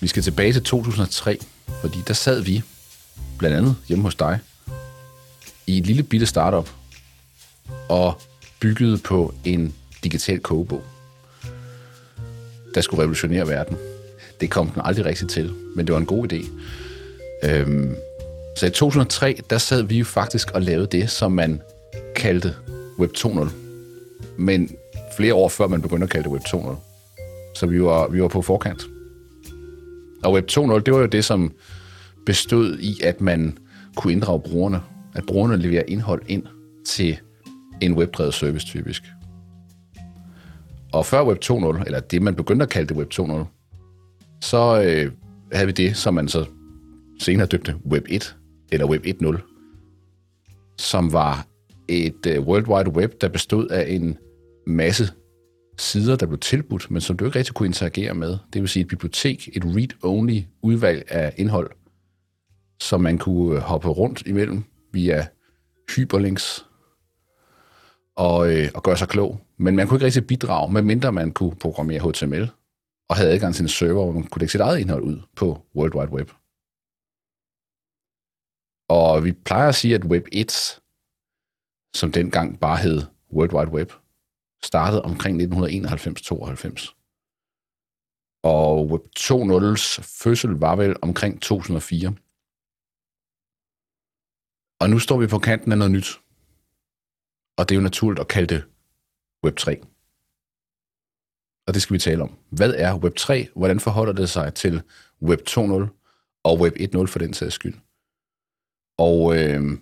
Vi skal tilbage til 2003, fordi der sad vi, blandt andet hjemme hos dig, i et lille bitte startup, og byggede på en digital kogebog, der skulle revolutionere verden. Det kom den aldrig rigtigt til, men det var en god idé. Øhm, så i 2003, der sad vi jo faktisk og lavede det, som man kaldte Web 2.0. Men flere år før man begyndte at kalde det Web 2.0. Så vi var, vi var på forkant. Og Web 2.0, det var jo det, som bestod i, at man kunne inddrage brugerne. At brugerne leverer indhold ind til en webdrevet service typisk. Og før Web 2.0, eller det man begyndte at kalde det Web 2.0, så øh, havde vi det, som man så senere døbte Web 1, eller Web 1.0, som var et øh, World Wide Web, der bestod af en masse sider, der blev tilbudt, men som du ikke rigtig kunne interagere med. Det vil sige et bibliotek, et read-only udvalg af indhold, som man kunne øh, hoppe rundt imellem via hyperlinks og, øh, og gøre sig klog. Men man kunne ikke rigtig bidrage, medmindre man kunne programmere HTML og havde adgang til en server, hvor man kunne lægge sit eget indhold ud på World Wide Web. Og vi plejer at sige, at Web 1, som dengang bare hed World Wide Web, startede omkring 1991-92. Og Web 2.0's fødsel var vel omkring 2004. Og nu står vi på kanten af noget nyt. Og det er jo naturligt at kalde det Web 3. Og det skal vi tale om. Hvad er Web 3? Hvordan forholder det sig til Web 2.0 og Web 1.0 for den sags skyld? Og, øh,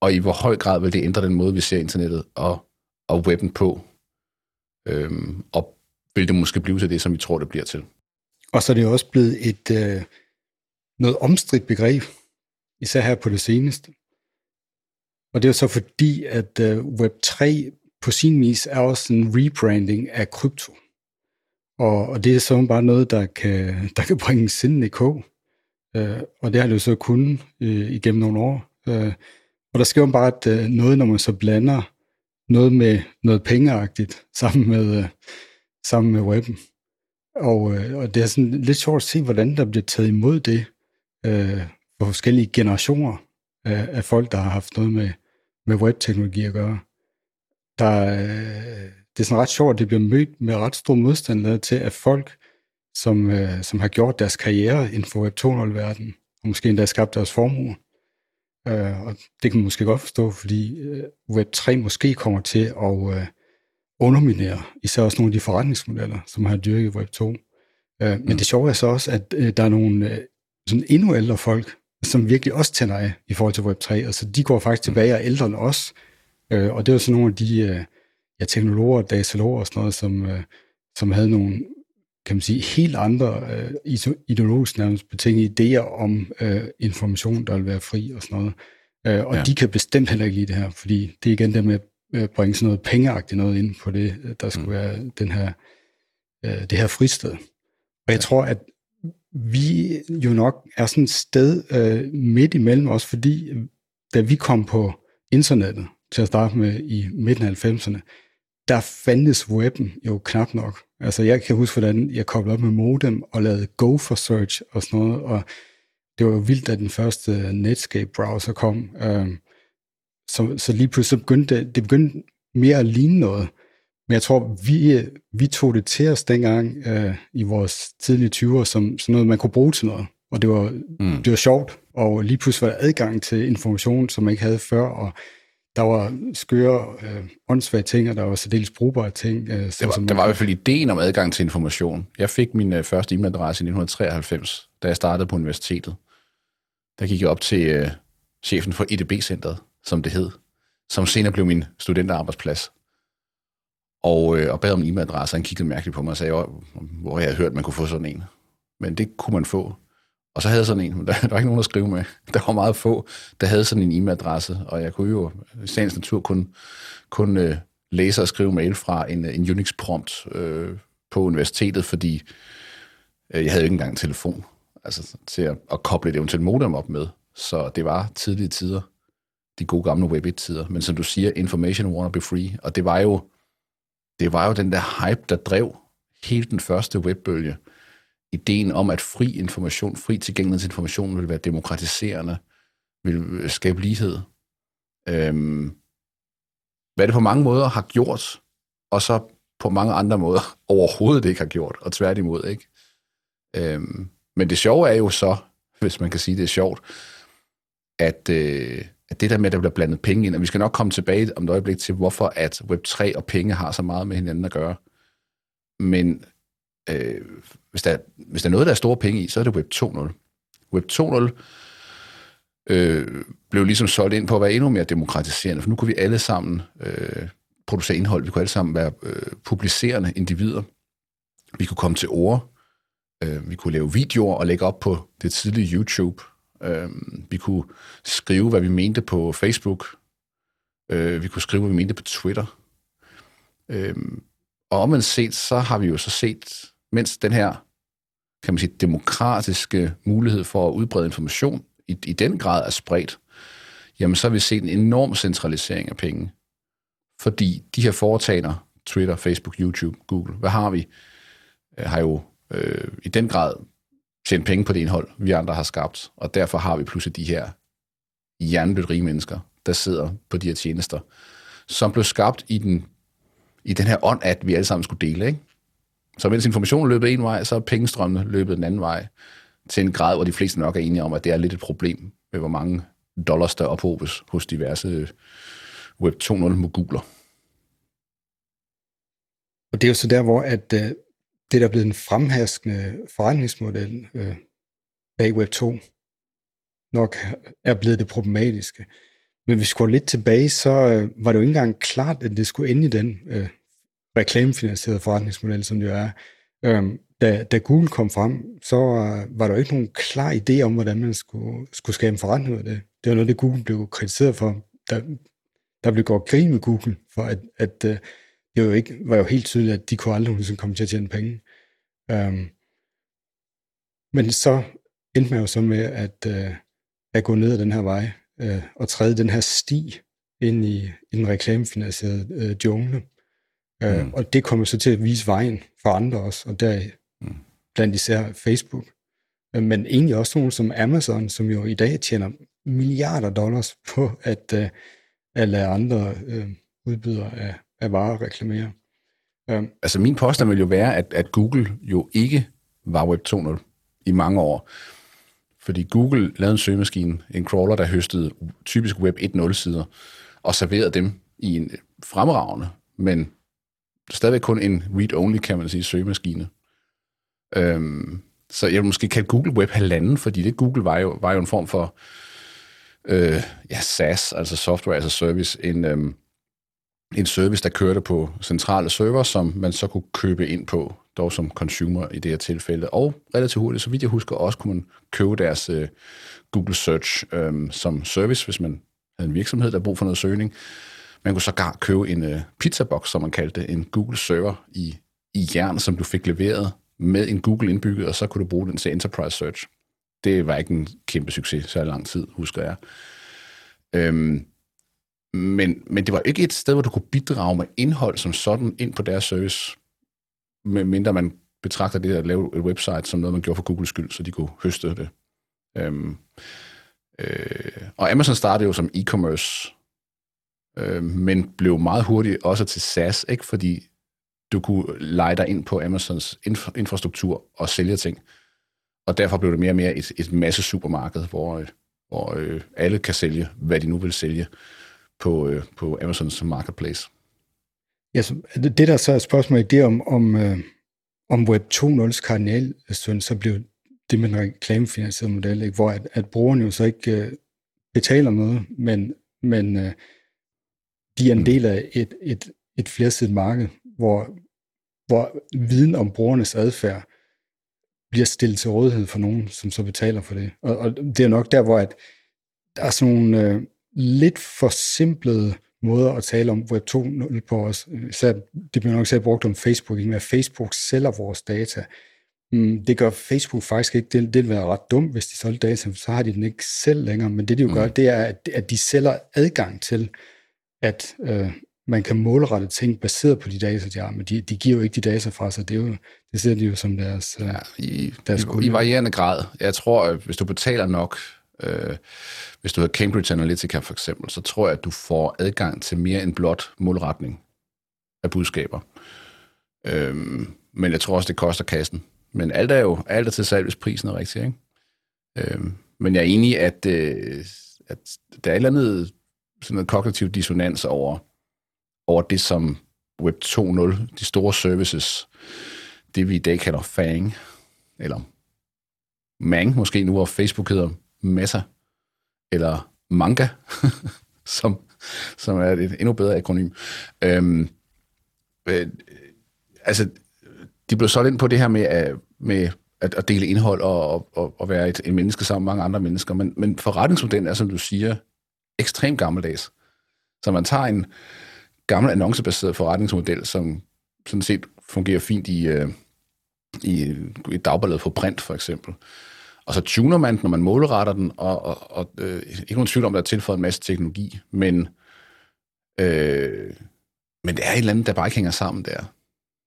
og i hvor høj grad vil det ændre den måde, vi ser internettet og, og webben på? Øh, og vil det måske blive til det, som vi tror, det bliver til? Og så er det også blevet et øh, noget omstridt begreb, især her på det seneste. Og det er så fordi, at øh, Web3 på sin vis er også en rebranding af krypto. Og, og det er så bare noget, der kan, der kan bringe sinden i kog. Øh, og det har det jo så kun øh, igennem nogle år. Øh, og der sker jo bare at, øh, noget, når man så blander noget med noget pengeagtigt sammen med, øh, sammen med webben. Og, øh, og det er sådan lidt sjovt at se, hvordan der bliver taget imod det øh, for forskellige generationer af, af folk, der har haft noget med, med webteknologi at gøre. Der, øh, det er sådan ret sjovt, at det bliver mødt med ret stor modstand til, at folk, som, øh, som har gjort deres karriere inden for Web 2.0-verdenen, og måske endda skabt deres formue. Øh, og det kan man måske godt forstå, fordi øh, Web 3 måske kommer til at øh, underminere især også nogle af de forretningsmodeller, som har dyrket Web 2. Øh, men mm. det sjove er så også, at øh, der er nogle øh, sådan endnu ældre folk, som virkelig også tænder af i forhold til Web 3. Altså de går faktisk tilbage og ældre end os. Øh, og det er jo sådan nogle af de øh, ja, teknologer, dataloger og sådan noget, som, øh, som havde nogle kan man sige, helt andre øh, ideologisk nærmest betingede idéer om øh, information, der vil være fri og sådan noget. Øh, og ja. de kan bestemt heller ikke lide det her, fordi det er igen det med at øh, bringe sådan noget pengeagtigt noget ind på det, øh, der skulle mm. være den her, øh, det her fristed. Og jeg ja. tror, at vi jo nok er sådan et sted øh, midt imellem os, fordi da vi kom på internettet til at starte med i midten af 90'erne, der fandtes webben jo knap nok. Altså jeg kan huske, hvordan jeg koblede op med modem og lavede Go for Search og sådan noget, og det var jo vildt, at den første Netscape-browser kom. Øh, så, så lige pludselig begyndte det, det begyndte mere at ligne noget. Men jeg tror, vi, vi tog det til os dengang øh, i vores tidlige 20'er som, som noget, man kunne bruge til noget. Og det var, mm. det var sjovt, og lige pludselig var der adgang til information, som man ikke havde før, og der var skøre, øh, åndssvage ting, og der var særdeles brugbare ting. Øh, det var, der var i hvert fald ideen om adgang til information. Jeg fik min øh, første e-mailadresse i 1993, da jeg startede på universitetet. Der gik jeg op til øh, chefen for EDB-centret, som det hed, som senere blev min studenterarbejdsplads. Og, øh, og bad om en e-mailadresse, han kiggede mærkeligt på mig og sagde, hvor jeg havde hørt, man kunne få sådan en. Men det kunne man få. Og så havde jeg sådan en, der, der var ikke nogen at skrive med. Der var meget få, der havde sådan en e-mailadresse, og jeg kunne jo i sagens natur kun, kun øh, læse og skrive mail fra en, en Unix-prompt øh, på universitetet, fordi øh, jeg havde jo ikke engang en telefon altså, til at, at koble et eventuelt modem op med. Så det var tidlige tider, de gode gamle Web 1-tider. Men som du siger, information wanna be free, og det var jo, det var jo den der hype, der drev hele den første webbølge ideen om, at fri information, fri tilgængelighed til information vil være demokratiserende, vil skabe lighed. Øhm, hvad det på mange måder har gjort, og så på mange andre måder overhovedet ikke har gjort, og tværtimod, ikke? Øhm, men det sjove er jo så, hvis man kan sige, det er sjovt, at, øh, at det der med, at der bliver blandet penge ind, og vi skal nok komme tilbage om et øjeblik til, hvorfor at Web3 og penge har så meget med hinanden at gøre. Men øh, hvis, der, hvis der er noget, der er store penge i, så er det Web 2.0. Web 2.0 øh, blev ligesom solgt ind på at være endnu mere demokratiserende, for nu kunne vi alle sammen øh, producere indhold, vi kunne alle sammen være øh, publicerende individer, vi kunne komme til ord, øh, vi kunne lave videoer og lægge op på det tidlige YouTube, øh, vi kunne skrive, hvad vi mente på Facebook, øh, vi kunne skrive, hvad vi mente på Twitter, øh, og omvendt set, så har vi jo så set mens den her, kan man sige, demokratiske mulighed for at udbrede information i, i den grad er spredt, jamen så har vi set en enorm centralisering af penge. Fordi de her foretagender, Twitter, Facebook, YouTube, Google, hvad har vi, øh, har jo øh, i den grad tjent penge på det indhold, vi andre har skabt. Og derfor har vi pludselig de her hjernedødt rige mennesker, der sidder på de her tjenester, som blev skabt i den, i den her ånd, at vi alle sammen skulle dele. Ikke? Så mens informationen løbet en vej, så er pengestrømmene løbet den anden vej, til en grad, hvor de fleste nok er enige om, at det er lidt et problem med, hvor mange dollars, der ophobes hos diverse øh, Web 2.0-moguler. Og det er jo så der, hvor at, øh, det, der er blevet en fremherskende forretningsmodel øh, bag Web 2, nok er blevet det problematiske. Men hvis vi går lidt tilbage, så øh, var det jo ikke engang klart, at det skulle ende i den øh, reklamefinansieret forretningsmodel, som det jo er. Øhm, da, da Google kom frem, så var der jo ikke nogen klar idé om, hvordan man skulle, skulle skabe en forretning ud af det. Det var noget, det Google blev kritiseret for. Der, der blev gjort grin med Google, for at, at uh, det var jo, ikke, var jo helt tydeligt, at de kunne aldrig nogensinde komme til at tjene penge. Øhm, men så endte man jo så med at, uh, at gå ned ad den her vej, uh, og træde den her sti ind i, i den reklamefinansierede uh, jungle. Øh, mm. og det kommer så til at vise vejen for andre også, og der mm. blandt især Facebook. Øh, men egentlig også nogen som Amazon, som jo i dag tjener milliarder dollars på at, uh, at lade andre uh, udbydere af, af varer reklamere. Um, altså min påstand vil jo være, at, at Google jo ikke var Web 2.0 i mange år. Fordi Google lavede en søgemaskine, en crawler, der høstede typisk Web 1.0 sider, og serverede dem i en fremragende, men stadigvæk kun en read-only, kan man sige, søgemaskine. Øhm, så jeg vil måske kalde Google Web halvanden, fordi det Google var jo, var jo en form for øh, ja, SaaS, altså Software as a Service, en, øhm, en service, der kørte på centrale server, som man så kunne købe ind på, dog som consumer i det her tilfælde. Og relativt hurtigt, så vidt jeg husker, også kunne man købe deres øh, Google Search øh, som service, hvis man havde en virksomhed, der brug for noget søgning. Man kunne sågar købe en øh, pizzabox, som man kaldte det, en Google server i, i jern, som du fik leveret med en Google indbygget, og så kunne du bruge den til Enterprise Search. Det var ikke en kæmpe succes så lang tid, husker jeg. Øhm, men, men det var ikke et sted, hvor du kunne bidrage med indhold som sådan ind på deres service, medmindre man betragter det at lave et website som noget, man gjorde for Googles skyld, så de kunne høste det. Øhm, øh, og Amazon startede jo som e-commerce øh, men blev meget hurtigt også til SaaS, ikke? fordi du kunne lege dig ind på Amazons inf- infrastruktur og sælge ting. Og derfor blev det mere og mere et, et masse supermarked, hvor, øh, hvor øh, alle kan sælge, hvad de nu vil sælge på, øh, på Amazons marketplace. Ja, så det der så er spørgsmålet, det er om, om, øh, om Web 2.0's kardinalsøn så blev det med en reklamefinansierede model, ikke? hvor at, at brugerne jo så ikke øh, betaler noget, men, men øh, de er en del af et, et, et flersidigt marked, hvor, hvor viden om brugernes adfærd bliver stillet til rådighed for nogen, som så betaler for det. Og, og det er nok der, hvor at der er sådan nogle øh, lidt forsimplede måder at tale om Web 2.0 på os. Især, det bliver nok selv brugt om Facebook, ikke? at Facebook sælger vores data. Mm, det gør Facebook faktisk ikke. Det, det vil være ret dumt, hvis de solgte data, så har de den ikke selv længere. Men det, de jo mm. gør, det er, at, at de sælger adgang til, at øh, man kan målrette ting baseret på de data, de har, men de, de giver jo ikke de data fra sig. Det, er jo, det ser de jo som deres, øh, ja, i, deres i, i varierende grad. Jeg tror, at hvis du betaler nok, øh, hvis du har Cambridge Analytica for eksempel, så tror jeg, at du får adgang til mere end blot målretning af budskaber. Øhm, men jeg tror også, det koster kassen. Men alt er jo alt er til salg, hvis prisen er rigtig. Ikke? Øhm, men jeg er enig at, øh, at der er et eller andet sådan noget kognitiv dissonans over, over det, som Web 2.0, de store services, det vi i dag kalder FANG, eller MANG måske nu, hvor Facebook hedder Meta, eller Manga, som, som er et endnu bedre akronym. Øhm, øh, altså, de blev solgt ind på det her med, at, med at, at dele indhold og, og, og være et, et menneske sammen med mange andre mennesker, men, men forretningsmodellen er, som du siger, ekstremt gammeldags. Så man tager en gammel annoncebaseret forretningsmodel, som sådan set fungerer fint i, øh, i et dagblad på print, for eksempel. Og så tuner man den, når man målretter den, og, og, og øh, ikke nogen tvivl om, der er tilføjet en masse teknologi, men, øh, men det er et eller andet, der bare ikke hænger sammen der.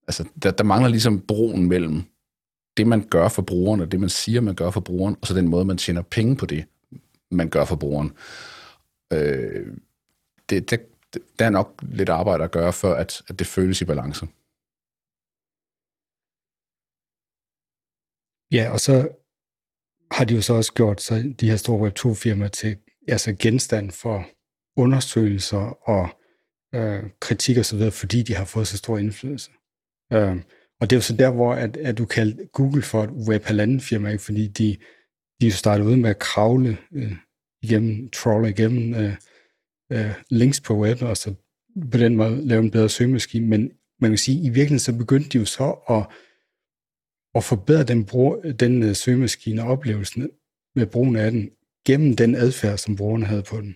Altså, der, der mangler ligesom broen mellem det, man gør for brugeren, og det, man siger, man gør for brugeren, og så den måde, man tjener penge på det, man gør for brugeren. Øh, det, det, der er nok lidt arbejde at gøre, for at, at det føles i balance. Ja, og så har de jo så også gjort så de her store Web2-firmaer til altså genstand for undersøgelser og øh, kritik og så videre, fordi de har fået så stor indflydelse. Øh, og det er jo så der, hvor at, at du kaldte Google for et web firma, ikke? fordi de, de jo startede ud med at kravle øh, igennem, trolle igennem øh, øh, links på web, og så på den måde lave en bedre søgemaskine. Men man kan sige, at i virkeligheden så begyndte de jo så at, at forbedre den, brug, den uh, søgemaskine og oplevelsen med brugen af den, gennem den adfærd, som brugerne havde på den.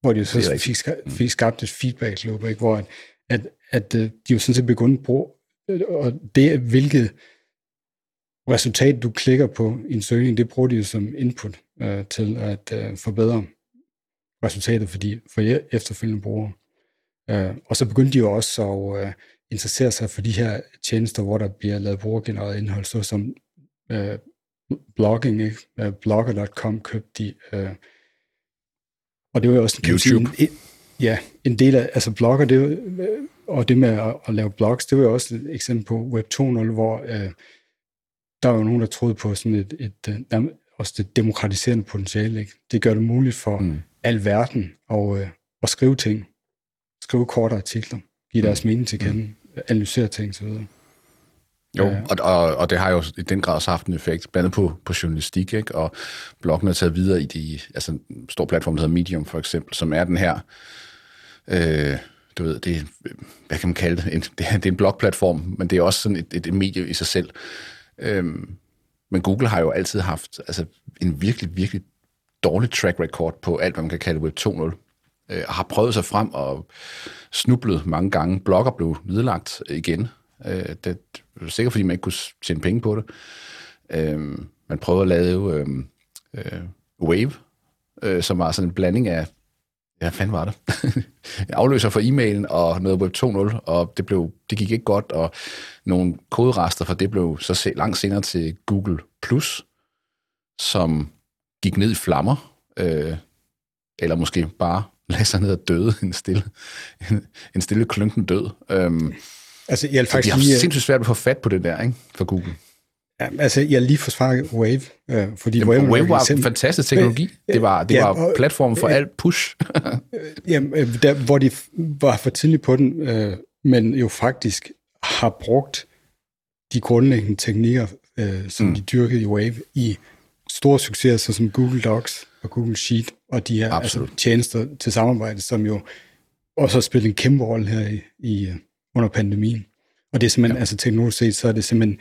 Hvor de jo så fik, fik skabt et feedback loop, ikke? hvor at, at, at uh, de jo sådan set begyndte at bruge, og det, hvilket resultat du klikker på i en søgning, det bruger de jo som input uh, til at uh, forbedre resultatet for, de, for efterfølgende brugere. Uh, og så begyndte de jo også at uh, interessere sig for de her tjenester, hvor der bliver lavet brugergenereret indhold, såsom uh, blogging, ikke? Uh, blogger.com købte de, uh, og det var jo også YouTube. Sige, en, ja, en del af, altså blogger, det var, og det med at, at lave blogs, det var jo også et eksempel på Web 2.0, hvor uh, der var jo nogen, der troede på sådan et, et, et også det demokratiserende potentiale. Ikke? Det gør det muligt for mm al verden og, øh, og skrive ting. Skrive korte artikler, give deres mm. mening til kende, mm. analysere ting osv. Jo, ja. og, og, og det har jo i den grad også haft en effekt, blandt andet på, på journalistik, ikke? og bloggen er taget videre i de, altså en stor platform, der hedder Medium for eksempel, som er den her, øh, du ved, det, hvad kan man kalde det, en, det, er, det er en blogplatform, men det er også sådan et, et, et medie i sig selv. Øhm, men Google har jo altid haft altså, en virkelig, virkelig dårlig track record på alt, hvad man kan kalde Web 2.0. Øh, har prøvet sig frem og snublet mange gange. Blogger blev nedlagt igen. Øh, det er sikkert, fordi man ikke kunne tjene penge på det. Øh, man prøvede at lave øh, øh, Wave, øh, som var sådan en blanding af Ja, fanden var det? afløser for e-mailen og noget Web 2.0, og det, blev, det gik ikke godt, og nogle koderester for det blev så se, langt senere til Google+, Plus, som gik ned i flammer, øh, eller måske bare lagde sig ned og døde en stille, en, en stille klønken død. Øhm, altså, jeg faktisk de har lige, sindssygt svært at få fat på det der, ikke, for Google. Ja, altså, jeg lige forsvaret Wave, øh, fordi Jamen, Wave, Wave var en fantastisk teknologi. Det var, det ja, var og, platformen for øh, alt push. jamen, øh, der, hvor de var for tidligt på den, øh, men jo faktisk har brugt de grundlæggende teknikker, øh, som mm. de dyrkede i Wave, i store succeser, som Google Docs og Google Sheet, og de her altså, tjenester til samarbejde, som jo også har spillet en kæmpe rolle her i, i øh, under pandemien. Og det er simpelthen, ja. altså teknologisk set, så er det simpelthen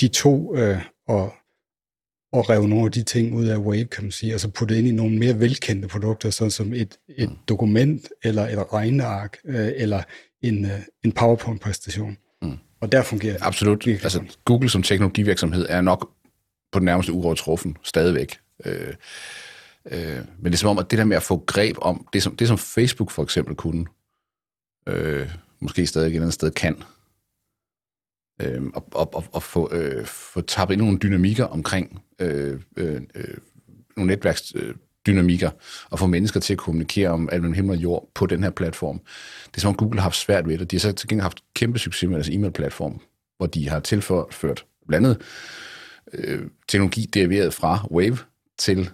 de to, øh, og, og rev nogle af de ting ud af Wave, kan man sige, altså puttet ind i nogle mere velkendte produkter, sådan som et, et mm. dokument, eller et regneark, øh, eller en, øh, en PowerPoint-præstation. Mm. Og der fungerer det. Absolut. Altså, Google som teknologivirksomhed er nok på den nærmeste uovertruffen stadigvæk. Øh, øh, men det er som om, at det der med at få greb om, det som, det som Facebook for eksempel kunne, øh, måske stadig et eller andet sted kan, øh, og, og, og, og få, øh, få tappet ind nogle dynamikker omkring øh, øh, øh, nogle netværksdynamikker, øh, og få mennesker til at kommunikere om alt mellem himmel og jord på den her platform. Det er som om Google har haft svært ved det. De har så til gengæld haft kæmpe succes med deres e-mail-platform, hvor de har tilført blandt andet øh, teknologi deriveret fra Wave til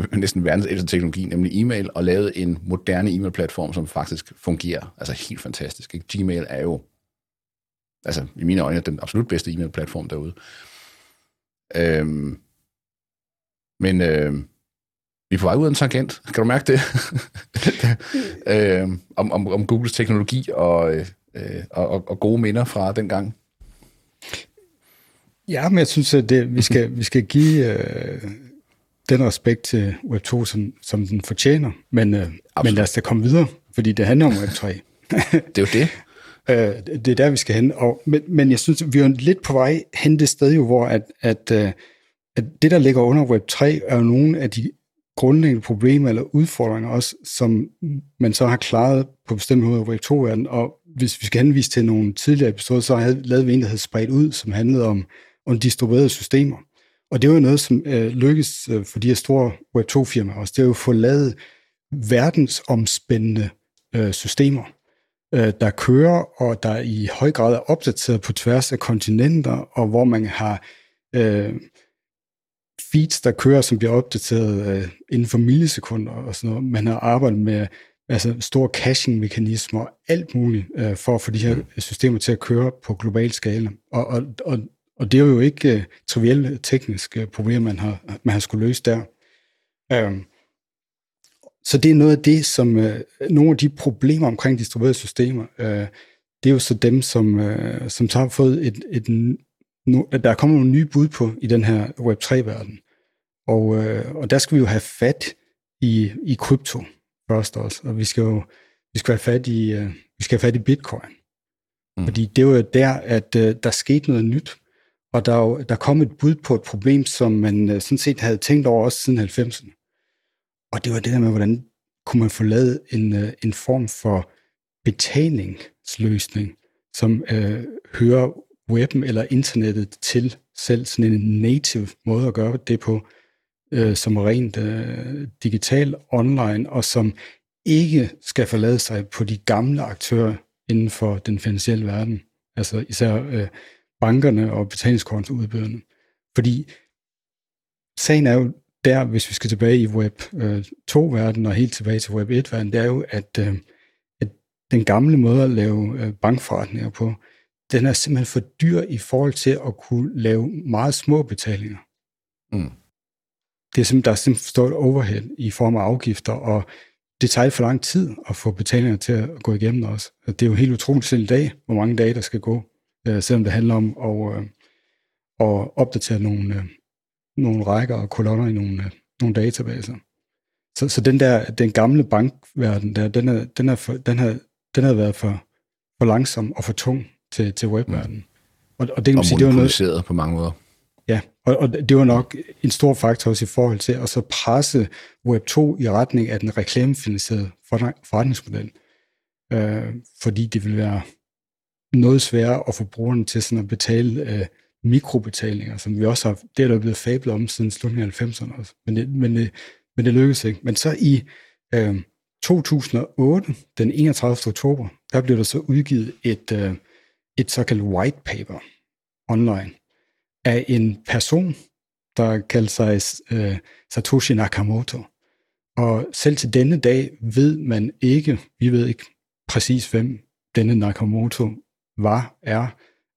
næsten verdens ældste teknologi, nemlig e-mail, og lavet en moderne e-mail-platform, som faktisk fungerer altså helt fantastisk. Ikke? Gmail er jo, altså i mine øjne, den absolut bedste e-mail-platform derude. Øhm, men øh, vi er på vej ud af en tangent. Kan du mærke det? øh, om, om, om Googles teknologi og, øh, og, og gode minder fra den gang. Ja, men jeg synes, at det, vi, skal, vi skal give øh, den respekt til Web2, som, som den fortjener. Men, øh, men lad os da komme videre, fordi det handler om Web3. det er jo det øh, det er der, vi skal hen. Og, men, men jeg synes, vi er lidt på vej hen det sted, jo, hvor at, at, øh, at det, der ligger under Web3, er jo nogle af de grundlæggende problemer eller udfordringer også, som man så har klaret på bestemt måde af Web2-verden. Og hvis vi skal henvise til nogle tidligere episoder, så havde, lavede vi en, der hed Spredt Ud, som handlede om, om distribuerede systemer. Og det var jo noget, som øh, lykkedes øh, for de her store Web2-firmaer også. Det er jo at få lavet verdensomspændende øh, systemer, øh, der kører, og der i høj grad er opdateret på tværs af kontinenter, og hvor man har øh, feeds, der kører, som bliver opdateret øh, inden for millisekunder og sådan noget. Man har arbejdet med altså store caching-mekanismer og alt muligt øh, for at få de her systemer til at køre på global skala. Og, og, og, og det er jo ikke øh, trivielle tekniske problemer, man har, man har skulle løse der. Øh, så det er noget af det, som uh, nogle af de problemer omkring distribuerede systemer, uh, det er jo så dem, som, uh, som så har fået et, et no, der er kommet nogle nye bud på i den her Web3-verden. Og, uh, og der skal vi jo have fat i, i krypto først også, og vi skal jo vi skal have fat i, uh, vi skal have fat i bitcoin. Mm. Fordi det var jo der, at uh, der skete noget nyt, og der, jo, der kom et bud på et problem, som man uh, sådan set havde tænkt over også siden 90'erne. Og det var det der med, hvordan kunne man få lavet en, øh, en form for betalingsløsning, som øh, hører webben eller internettet til selv, sådan en native måde at gøre det på, øh, som er rent øh, digital online, og som ikke skal forlade sig på de gamle aktører inden for den finansielle verden. Altså især øh, bankerne og betalingskontoudbyderne. Fordi sagen er jo der, hvis vi skal tilbage i Web 2-verdenen og helt tilbage til Web 1-verdenen, det er jo, at, øh, at den gamle måde at lave øh, bankforretninger på, den er simpelthen for dyr i forhold til at kunne lave meget små betalinger. Mm. Det er simpelthen, der er simpelthen stort overhead i form af afgifter, og det tager for lang tid at få betalinger til at gå igennem også. Det er jo helt utroligt selv i dag, hvor mange dage der skal gå øh, selvom det handler om at, øh, at opdatere nogle, øh, nogle rækker og kolonner i nogle, øh, nogle databaser. Så, så den der, den gamle bankverden der, den, er, den, er for, den, har, den har været for, for langsom og for tung til, til webverdenen. Mm. Og, og det kan man sige, det var noget, på mange måder. Ja, og, og det var nok en stor faktor også i forhold til at så presse Web2 i retning af den reklamefinansierede forretningsmodel. Øh, fordi det vil være noget sværere at få brugerne til sådan at betale øh, mikrobetalinger, som vi også har, det er der blevet fablet om siden slutningen af 90'erne også. Men det, men, det, men det lykkedes ikke. Men så i øh, 2008, den 31. oktober, der blev der så udgivet et, øh, et såkaldt white paper online af en person, der kaldte sig øh, Satoshi Nakamoto. Og selv til denne dag ved man ikke, vi ved ikke præcis, hvem denne Nakamoto var, er,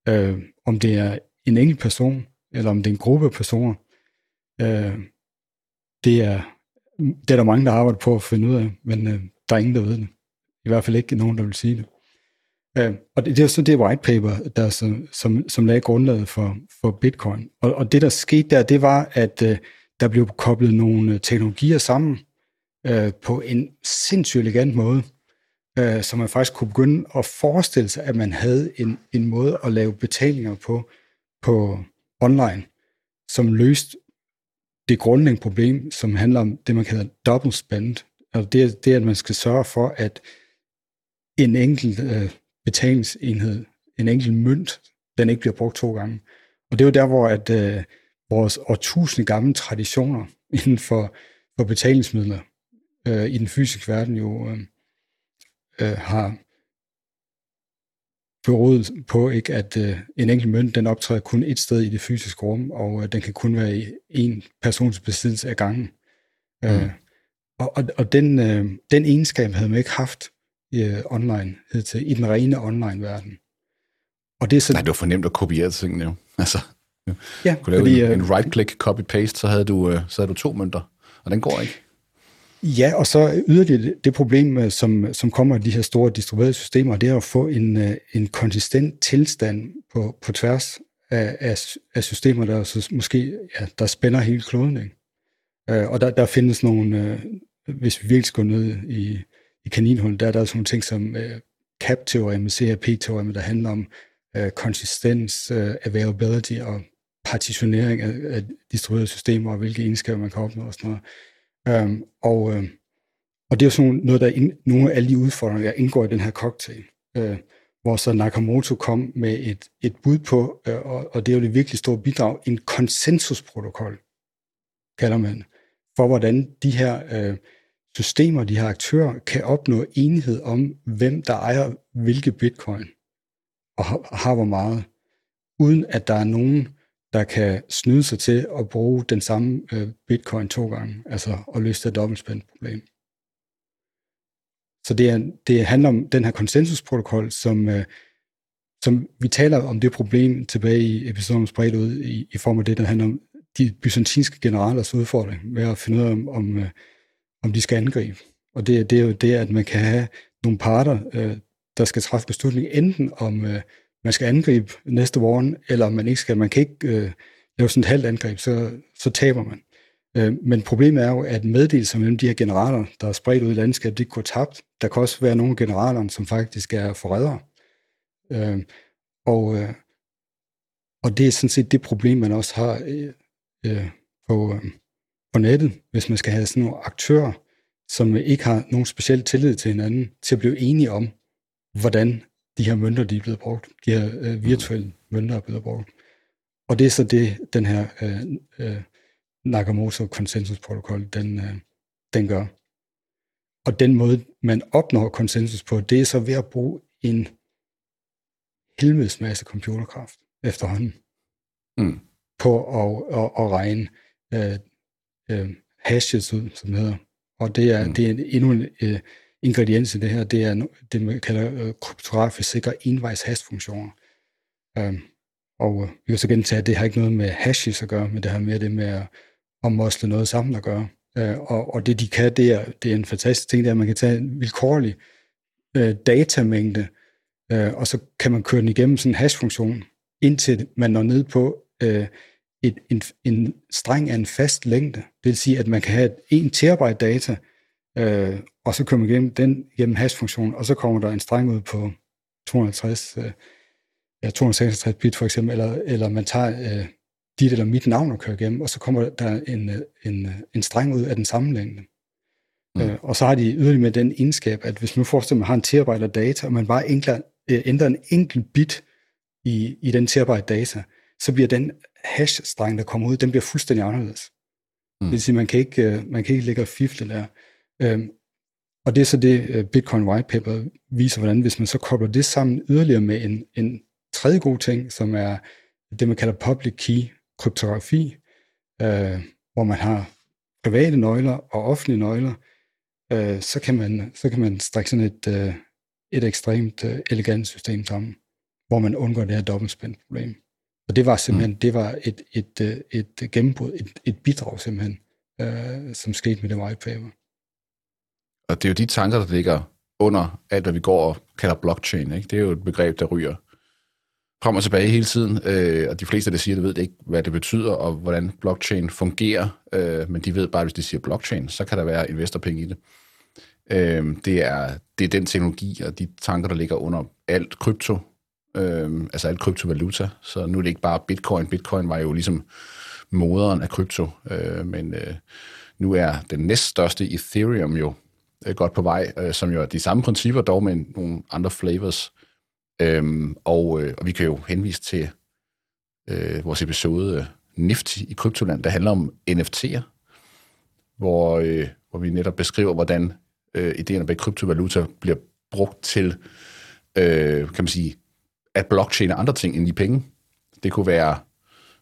øh, om det er en enkelt person, eller om det er en gruppe af personer. Øh, det, er, det er der mange, der arbejder på at finde ud af, men øh, der er ingen, der ved det. I hvert fald ikke nogen, der vil sige det. Øh, og det, det er så det white paper, der som, som, som lagde grundlaget for, for Bitcoin. Og, og det, der skete der, det var, at øh, der blev koblet nogle øh, teknologier sammen øh, på en sindssygt elegant måde øh, så man faktisk kunne begynde at forestille sig, at man havde en, en måde at lave betalinger på, på online, som løste det grundlæggende problem, som handler om det, man kalder double spend. Altså det, det, at man skal sørge for, at en enkelt øh, betalingsenhed, en enkelt mønt, den ikke bliver brugt to gange. Og det er jo der, hvor at, øh, vores årtusinde gamle traditioner inden for, for betalingsmidler øh, i den fysiske verden jo øh, øh, har beroet på, ikke, at øh, en enkelt mønt den optræder kun et sted i det fysiske rum, og øh, den kan kun være i en persons besiddelse af gangen. Mm. Øh, og og, og den, øh, den egenskab havde man ikke haft øh, online, til, i den rene online-verden. Og det er så, Nej, det var for nemt at kopiere tingene jo. Altså, ja, kunne fordi, lave en, en right-click, copy-paste, så havde, du, øh, så havde du to mønter, og den går ikke. Ja, og så yderligere det problem, øh, som, som kommer af de her store distribuerede systemer, det er at få en, øh, en konsistent tilstand på, på tværs af, af, af systemer, der så måske ja, der spænder hele kloden. Ikke? Øh, og der, der findes nogle, hvis vi virkelig skal ned i, i kaninhullet, der er der sådan nogle ting som CAP-teorem, CRP-teorem, der handler om konsistens, availability og partitionering af, af distribuerede systemer, og hvilke egenskaber man kan opnå og sådan noget. Øhm, og, øh, og det er jo sådan noget, der ind, nogle af alle de udfordringer, der indgår i den her cocktail. Øh, hvor så Nakamoto kom med et, et bud på, øh, og, og det er jo det virkelig store bidrag, en konsensusprotokol, kalder man, for hvordan de her øh, systemer, de her aktører, kan opnå enighed om, hvem der ejer hvilke bitcoin, og har, har hvor meget, uden at der er nogen der kan snyde sig til at bruge den samme øh, bitcoin to gange, altså at løse det dobbeltspændproblem. Så det, er, det handler om den her konsensusprotokol, som, øh, som vi taler om det problem tilbage i episoden spredt ud i, i form af det, der handler om de byzantinske generalers udfordring med at finde ud af, om, om, øh, om de skal angribe. Og det, det er jo det, at man kan have nogle parter, øh, der skal træffe beslutning enten om, øh, man skal angribe næste morgen, eller man ikke skal. Man kan ikke øh, lave sådan et halvt angreb, så, så taber man. Øh, men problemet er jo, at meddelelser mellem de her generaler, der er spredt ud i landskabet, de går tabt. Der kan også være nogle af generalerne, som faktisk er forrædere. Øh, og, øh, og det er sådan set det problem, man også har øh, øh på, øh, på nettet, hvis man skal have sådan nogle aktører, som ikke har nogen speciel tillid til hinanden, til at blive enige om, hvordan de her mønter, de er blevet brugt. De her øh, virtuelle mønter er blevet brugt. Og det er så det, den her øh, øh, Nakamoto konsensusprotokol, den, øh, den gør. Og den måde, man opnår konsensus på, det er så ved at bruge en helvedes masse computerkraft efterhånden mm. på at, at, at regne øh, øh, hashes ud, som det hedder. Og det er, mm. det er endnu en, øh, ingrediens i det her, det er det, man kalder øh, kryptografisk sikre envejs hashfunktioner. Øhm, og øh, vi kan så gentage, at det har ikke noget med hashes at gøre, men det har mere det med at ommosle noget sammen at gøre. Uh, og, og det de kan, det er, det er en fantastisk ting, det er, at man kan tage en vilkårlig uh, datamængde, uh, og så kan man køre den igennem sådan en hashfunktion, indtil man når ned på uh, et, en, en streng af en fast længde. Det vil sige, at man kan have 1 terabyte data, øh, og så kører man igennem den igennem hash-funktionen, og så kommer der en streng ud på 250, øh, ja, 266 bit for eksempel, eller, eller man tager øh, dit eller mit navn og kører igennem, og så kommer der en, øh, en, øh, en streng ud af den samme længde. Mm. Øh, og så har de yderligere med den egenskab, at hvis man nu forestiller, at man har en terabyte af data, og man bare enkler, øh, ændrer en enkelt bit i, i den terabyte data, så bliver den hash-streng, der kommer ud, den bliver fuldstændig anderledes. Mm. Det vil sige, man kan ikke, man kan ikke lægge og fifle der. Øhm, og det er så det, øh, Bitcoin White Paper viser, hvordan hvis man så kobler det sammen yderligere med en, en tredje god ting, som er det, man kalder public key kryptografi, øh, hvor man har private nøgler og offentlige nøgler, øh, så, kan man, så kan man strække sådan et, øh, et ekstremt øh, elegant system sammen, hvor man undgår det her dobbeltspændt problem. Og det var simpelthen mm. det var et, et, et, øh, et gennembrud, et, et bidrag simpelthen, øh, som skete med det white paper. Og det er jo de tanker, der ligger under alt, hvad vi går og kalder blockchain. Ikke? Det er jo et begreb, der ryger frem og tilbage hele tiden, øh, og de fleste, der siger det, ved ikke, hvad det betyder, og hvordan blockchain fungerer, øh, men de ved bare, at hvis de siger blockchain, så kan der være investorpenge i det. Øh, det, er, det er den teknologi og de tanker, der ligger under alt krypto, øh, altså alt kryptovaluta, så nu er det ikke bare bitcoin. Bitcoin var jo ligesom moderen af krypto, øh, men øh, nu er den næststørste Ethereum jo øh, godt på vej, øh, som jo er de samme principper, dog med nogle andre flavors. Øhm, og, øh, og vi kan jo henvise til øh, vores episode øh, Nift i Kryptoland, der handler om NFT'er, hvor, øh, hvor vi netop beskriver, hvordan øh, idéerne bag kryptovaluta bliver brugt til, øh, kan man sige, at blockchain og andre ting end i penge. Det kunne være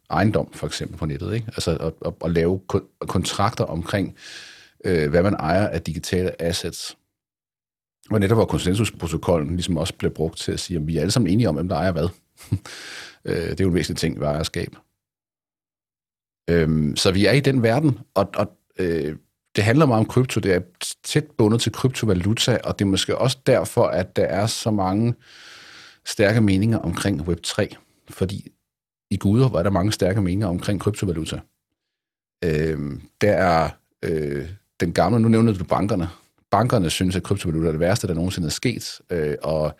ejendom, for eksempel på nettet, ikke? Altså at, at, at lave kontrakter omkring, øh, øh, hvad man ejer af digitale assets. Og netop hvor konsensusprotokollen ligesom også bliver brugt til at sige, at vi er alle sammen enige om, hvem der ejer hvad. Øh, det er jo en væsentlig ting ved ejerskab. Øhm, så vi er i den verden, og, og øh, det handler meget om krypto. Det er tæt bundet til kryptovaluta, og det er måske også derfor, at der er så mange stærke meninger omkring Web3. Fordi i Guder var der mange stærke meninger omkring kryptovaluta. Øh, der er øh, den gamle, nu nævner du bankerne. Bankerne synes, at kryptovaluta er det værste, der nogensinde er sket, øh, og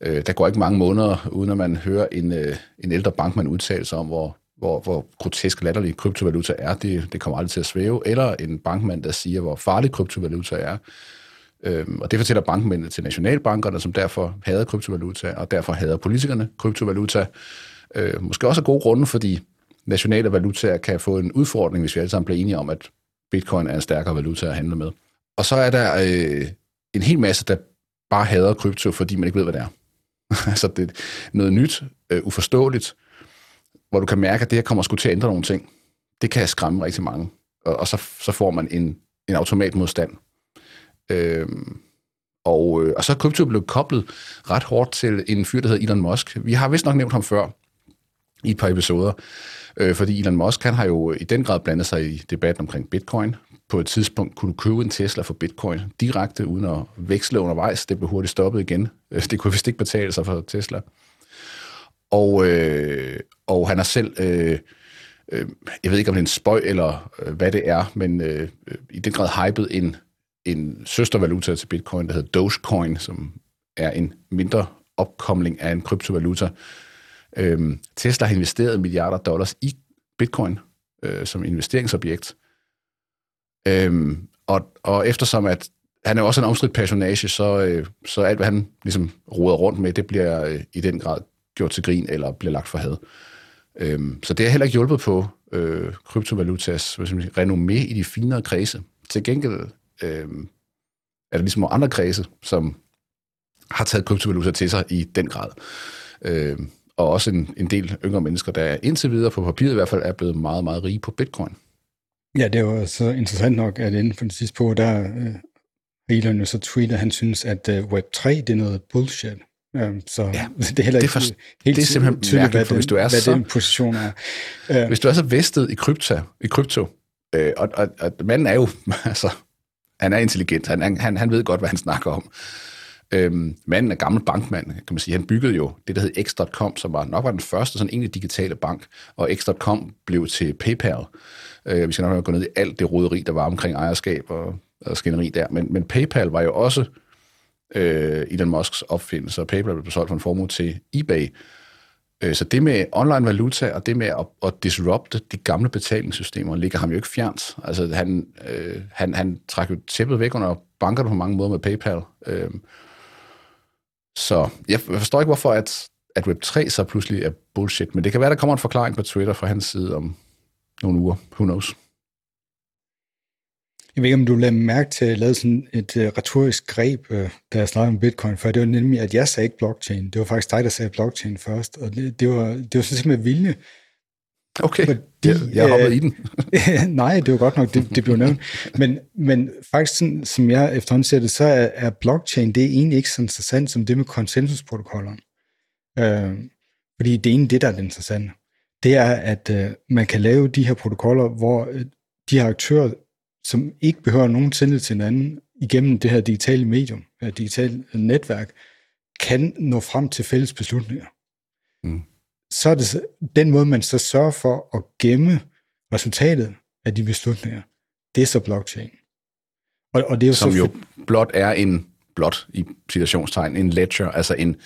øh, der går ikke mange måneder, uden at man hører en, øh, en ældre bankmand udtale sig om, hvor, hvor, hvor grotesk latterlig kryptovaluta er. Det, det kommer aldrig til at svæve. Eller en bankmand, der siger, hvor farlig kryptovaluta er. Øhm, og det fortæller bankmændene til nationalbankerne, som derfor hader kryptovaluta, og derfor hader politikerne kryptovaluta. Øh, måske også af gode grunde, fordi nationale valutaer kan få en udfordring, hvis vi alle sammen bliver enige om, at bitcoin er en stærkere valuta at handle med. Og så er der øh, en hel masse, der bare hader krypto, fordi man ikke ved, hvad det er. altså det er noget nyt, øh, uforståeligt, hvor du kan mærke, at det her kommer sgu til at ændre nogle ting. Det kan skræmme rigtig mange. Og, og så, så får man en, en automatmodstand. Øh, og, øh, og så er krypto blevet koblet ret hårdt til en fyr, der hedder Elon Musk. Vi har vist nok nævnt ham før i et par episoder, øh, fordi Elon Musk han har jo i den grad blandet sig i debatten omkring bitcoin. På et tidspunkt kunne du købe en Tesla for bitcoin direkte, uden at veksle undervejs. Det blev hurtigt stoppet igen. Øh, det kunne vist ikke betale sig for Tesla. Og, øh, og han har selv, øh, øh, jeg ved ikke om det er en spøj eller øh, hvad det er, men øh, øh i den grad hypet en, en søstervaluta til bitcoin, der hedder Dogecoin, som er en mindre opkomling af en kryptovaluta. Øhm, Tesla har investeret milliarder dollars i bitcoin øh, som investeringsobjekt. Øhm, og, og eftersom at han er også en omstridt personage, så, øh, så alt, hvad han ligesom roder rundt med, det bliver øh, i den grad gjort til grin eller bliver lagt for had. Øhm, så det har heller ikke hjulpet på øh, kryptovalutas hvad renommé i de finere kredse. Til gengæld øh, er der ligesom andre kredse, som har taget kryptovaluta til sig i den grad. Øh, og også en, en del yngre mennesker, der indtil videre på papiret i hvert fald er blevet meget, meget rige på bitcoin. Ja, det er jo så interessant nok, at inden for det sidste på, der øh, Elon jo så tweeter, at han synes, at øh, Web3 det er noget bullshit. Øhm, så ja, det er heller ikke det er, for, helt det er simpelthen tydeligt, hvad, den, hvis du er hvad så, den position er. Øh, hvis du er så vestet i, krypto, i krypto, øh, og, og, og manden er jo, altså, han er intelligent, han, han, han ved godt, hvad han snakker om. Øhm, manden er gammel bankmand, kan man sige. Han byggede jo det, der hed X.com, som var nok var den første sådan egentlig digitale bank, og X.com blev til PayPal. Øh, vi skal nok gå ned i alt det roderi, der var omkring ejerskab og, og skænderi der. Men, men PayPal var jo også øh, Elon Musks opfindelse, og PayPal blev solgt for en formue til eBay. Øh, så det med online valuta og det med at, at disrupte de gamle betalingssystemer ligger ham jo ikke fjernt. Altså han, øh, han, han trækker jo tæppet væk under bankerne på mange måder med PayPal. Øh, så jeg forstår ikke, hvorfor at, at Web3 så pludselig er bullshit, men det kan være, der kommer en forklaring på Twitter fra hans side om nogle uger. Who knows? Jeg ved ikke, om du lavede mærke til, at jeg lavede sådan et uh, retorisk greb, uh, da jeg snakkede om bitcoin, for det var nemlig, at jeg sagde ikke blockchain. Det var faktisk dig, der sagde blockchain først, og det, det var, det var sådan med vilje. Okay, fordi, jeg, jeg har hoppet uh, i den. nej, det var godt nok, det, det blev nævnt. Men, men faktisk, sådan, som jeg efterhånden ser det, så er, er blockchain, det er egentlig ikke så interessant som det med konsensusprotokollerne. Uh, fordi det er egentlig det, der er det interessante. Det er, at uh, man kan lave de her protokoller, hvor uh, de her aktører som ikke behøver nogen tillid til hinanden igennem det her digitale medium, her digitale netværk, kan nå frem til fælles beslutninger. Mm. Så er det den måde, man så sørger for at gemme resultatet af de beslutninger. Det er så blockchain. Og, og det er jo Som så jo blot er en, blot i situationstegn, en ledger, altså en,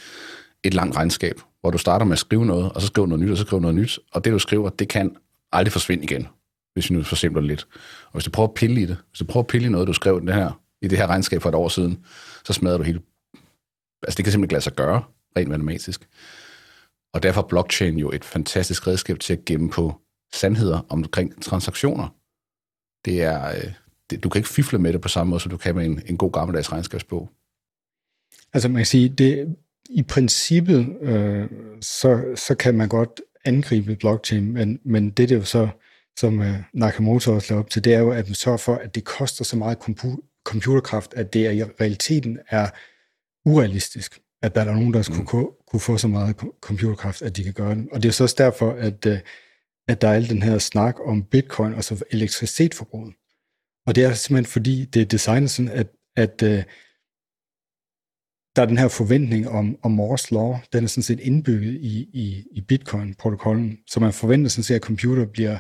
et langt regnskab, hvor du starter med at skrive noget, og så skriver noget nyt, og så skriver noget nyt, og det du skriver, det kan aldrig forsvinde igen hvis vi nu forsimpler lidt. Og hvis du prøver at pille i det, hvis du prøver at pille i noget, du skrev den her i det her regnskab for et år siden, så smadrer du hele... Altså, det kan simpelthen ikke lade sig gøre, rent matematisk. Og derfor er blockchain jo et fantastisk redskab til at gemme på sandheder omkring transaktioner. Det er, øh, det, du kan ikke fifle med det på samme måde, som du kan med en, en god gammeldags regnskabsbog. Altså man kan sige, det, i princippet, øh, så, så kan man godt angribe blockchain, men, men det, det er jo så, som øh, Nakamoto også op til, det er jo, at man sørger for, at det koster så meget kompu- computerkraft, at det er, i realiteten er urealistisk, at der er nogen, der skulle mm. kunne, kunne få så meget computerkraft, at de kan gøre det. Og det er så også derfor, at, øh, at der er al den her snak om bitcoin, og så elektricitetsforbruget. Og det er simpelthen fordi, det er designet sådan, at, at uh, der er den her forventning om, om Moore's Law, den er sådan set indbygget i, i, i Bitcoin-protokollen, så man forventer sådan set, at computer bliver,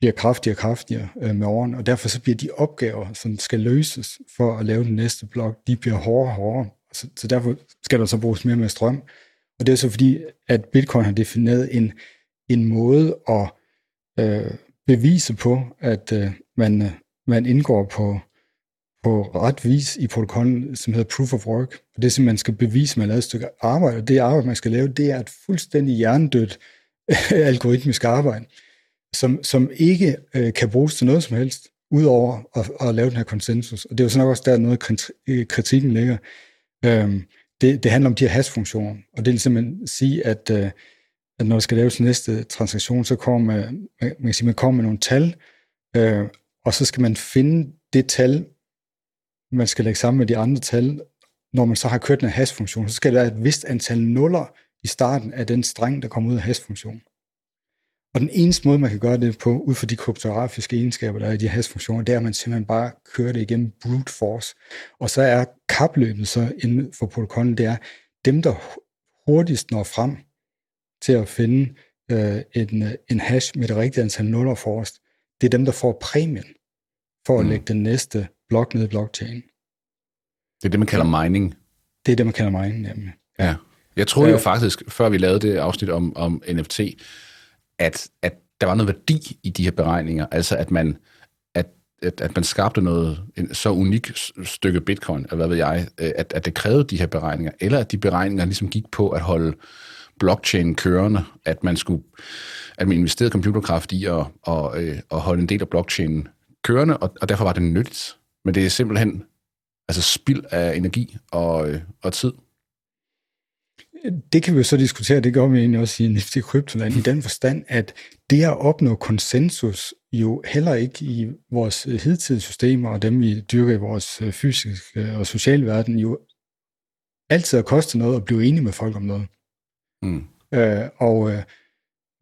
bliver kraftigere og kraftigere uh, med årene, og derfor så bliver de opgaver, som skal løses for at lave den næste blok, de bliver hårdere og hårdere. Så, så derfor skal der så bruges mere med strøm. Og det er så fordi, at Bitcoin har defineret en, en måde at øh, bevise på, at øh, man, øh, man indgår på, på ret vis i protokollen, som hedder proof of work. Og det er simpelthen, man skal bevise, at man har lavet et stykke arbejde, og det arbejde, man skal lave, det er et fuldstændig hjernedødt algoritmisk arbejde, som, som ikke øh, kan bruges til noget som helst, udover at, at lave den her konsensus. Og det er jo sådan nok også der noget øh, kritikken ligger. Øhm, det, det handler om de her hash-funktioner, og det ligesom vil simpelthen sige, at, øh, at når der skal laves næste transaktion, så kommer man, man, kan sige, man kommer med nogle tal, øh, og så skal man finde det tal, man skal lægge sammen med de andre tal, når man så har kørt en hash-funktion, så skal der være et vist antal nuller i starten af den streng, der kommer ud af hash-funktionen. Og den eneste måde, man kan gøre det på, ud fra de kryptografiske egenskaber, der er i de hash-funktioner, det er, at man simpelthen bare kører det igennem brute force. Og så er kapløbet så inden for protokollen, det er dem, der hurtigst når frem til at finde øh, en, en hash med det rigtige antal nuller forrest, det er dem, der får præmien for at mm. lægge den næste blok ned i blockchain. Det er det, man kalder mining. Det er det, man kalder mining, nemlig. Ja. Jeg troede jo faktisk, før vi lavede det afsnit om, om NFT, at, at der var noget værdi i de her beregninger. Altså, at man, at, at, at man skabte noget en så unik stykke bitcoin, eller hvad ved jeg, øh, at, at det krævede de her beregninger, eller at de beregninger ligesom gik på at holde blockchain kørende, at man skulle at man investerede computerkraft i at, at, øh, at holde en del af blockchain kørende, og, og derfor var det nyttigt. Men det er simpelthen altså spild af energi og, øh, og tid. Det kan vi jo så diskutere, det gør vi egentlig også i Nifty Kryptoland, i den forstand, at det at opnå konsensus jo heller ikke i vores hidtidige systemer, og dem vi dyrker i vores øh, fysiske og sociale verden, jo altid har kostet noget at blive enige med folk om noget. Mm. Øh, og, øh,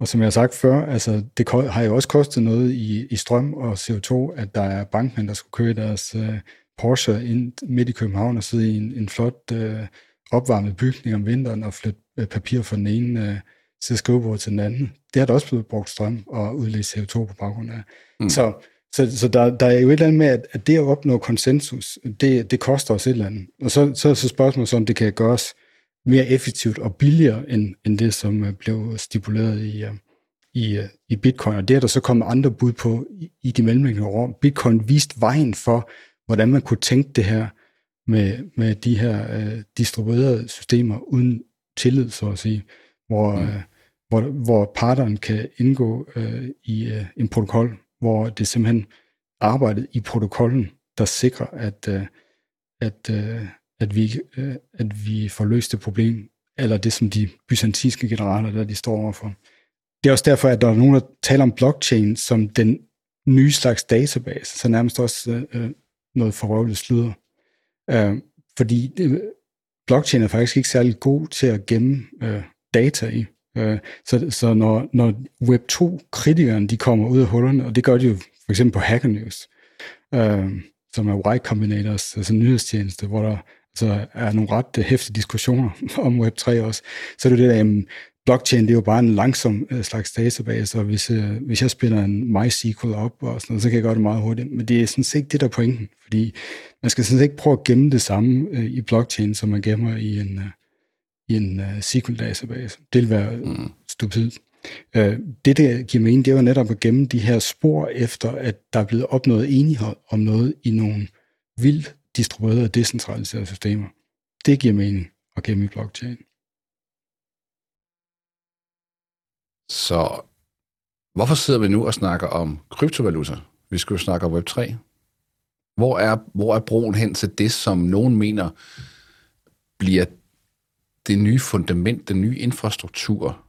og som jeg har sagt før, altså, det har jo også kostet noget i, i strøm og CO2, at der er bankmænd, der skulle køre deres øh, Porsche ind midt i København og sidde i en, en flot øh, opvarmet bygning om vinteren og flytte øh, papir fra den ene øh, til skrivebordet til den anden. Det har der også blevet brugt strøm og udledt CO2 på baggrund af. Mm. Så, så, så der, der er jo et eller andet med, at, at det at opnå konsensus, det, det koster os et eller andet. Og så, så er så spørgsmålet, om det kan gøres mere effektivt og billigere end, end det, som øh, blev stipuleret i, øh, i, i Bitcoin. Og det er der så kommet andre bud på i, i de mellemliggende år. Bitcoin viste vejen for, hvordan man kunne tænke det her med, med de her øh, distribuerede systemer uden tillid, så at sige, hvor, mm. øh, hvor, hvor parterne kan indgå øh, i øh, en protokol, hvor det simpelthen arbejdet i protokollen, der sikrer, at, øh, at, øh, at, vi, øh, at vi får løst det problem, eller det, som de byzantinske generaler, der de står overfor. Det er også derfor, at der er nogen, der taler om blockchain som den nye slags database, så nærmest også øh, noget forrøvlet sludder. Øh, fordi det, blockchain er faktisk ikke særlig god til at gemme øh, data i. Øh, så, så når, når Web2-kritikerne de kommer ud af hullerne, og det gør de jo for eksempel på Hacker News, øh, som er Y Combinators, altså nyhedstjeneste, hvor der altså, er nogle ret øh, hæftige diskussioner om Web3 også, så er det det der, jamen, blockchain det er jo bare en langsom øh, slags database, og hvis, øh, hvis jeg spiller en MySQL op, og sådan noget, så kan jeg gøre det meget hurtigt. Men det er sådan set ikke det, der er pointen, fordi man skal sådan set ikke prøve at gemme det samme øh, i blockchain, som man gemmer i en, øh, i en uh, SQL-database. Det vil være mm. stupid. Uh, det, der giver mening, det er jo netop at gemme de her spor efter, at der er blevet opnået enighed om noget i nogle vildt distribuerede og decentraliserede systemer. Det giver mening at gemme i blockchain. Så hvorfor sidder vi nu og snakker om kryptovaluta? Vi skulle jo snakke om Web3. Hvor er, hvor er broen hen til det, som nogen mener bliver det nye fundament, den nye infrastruktur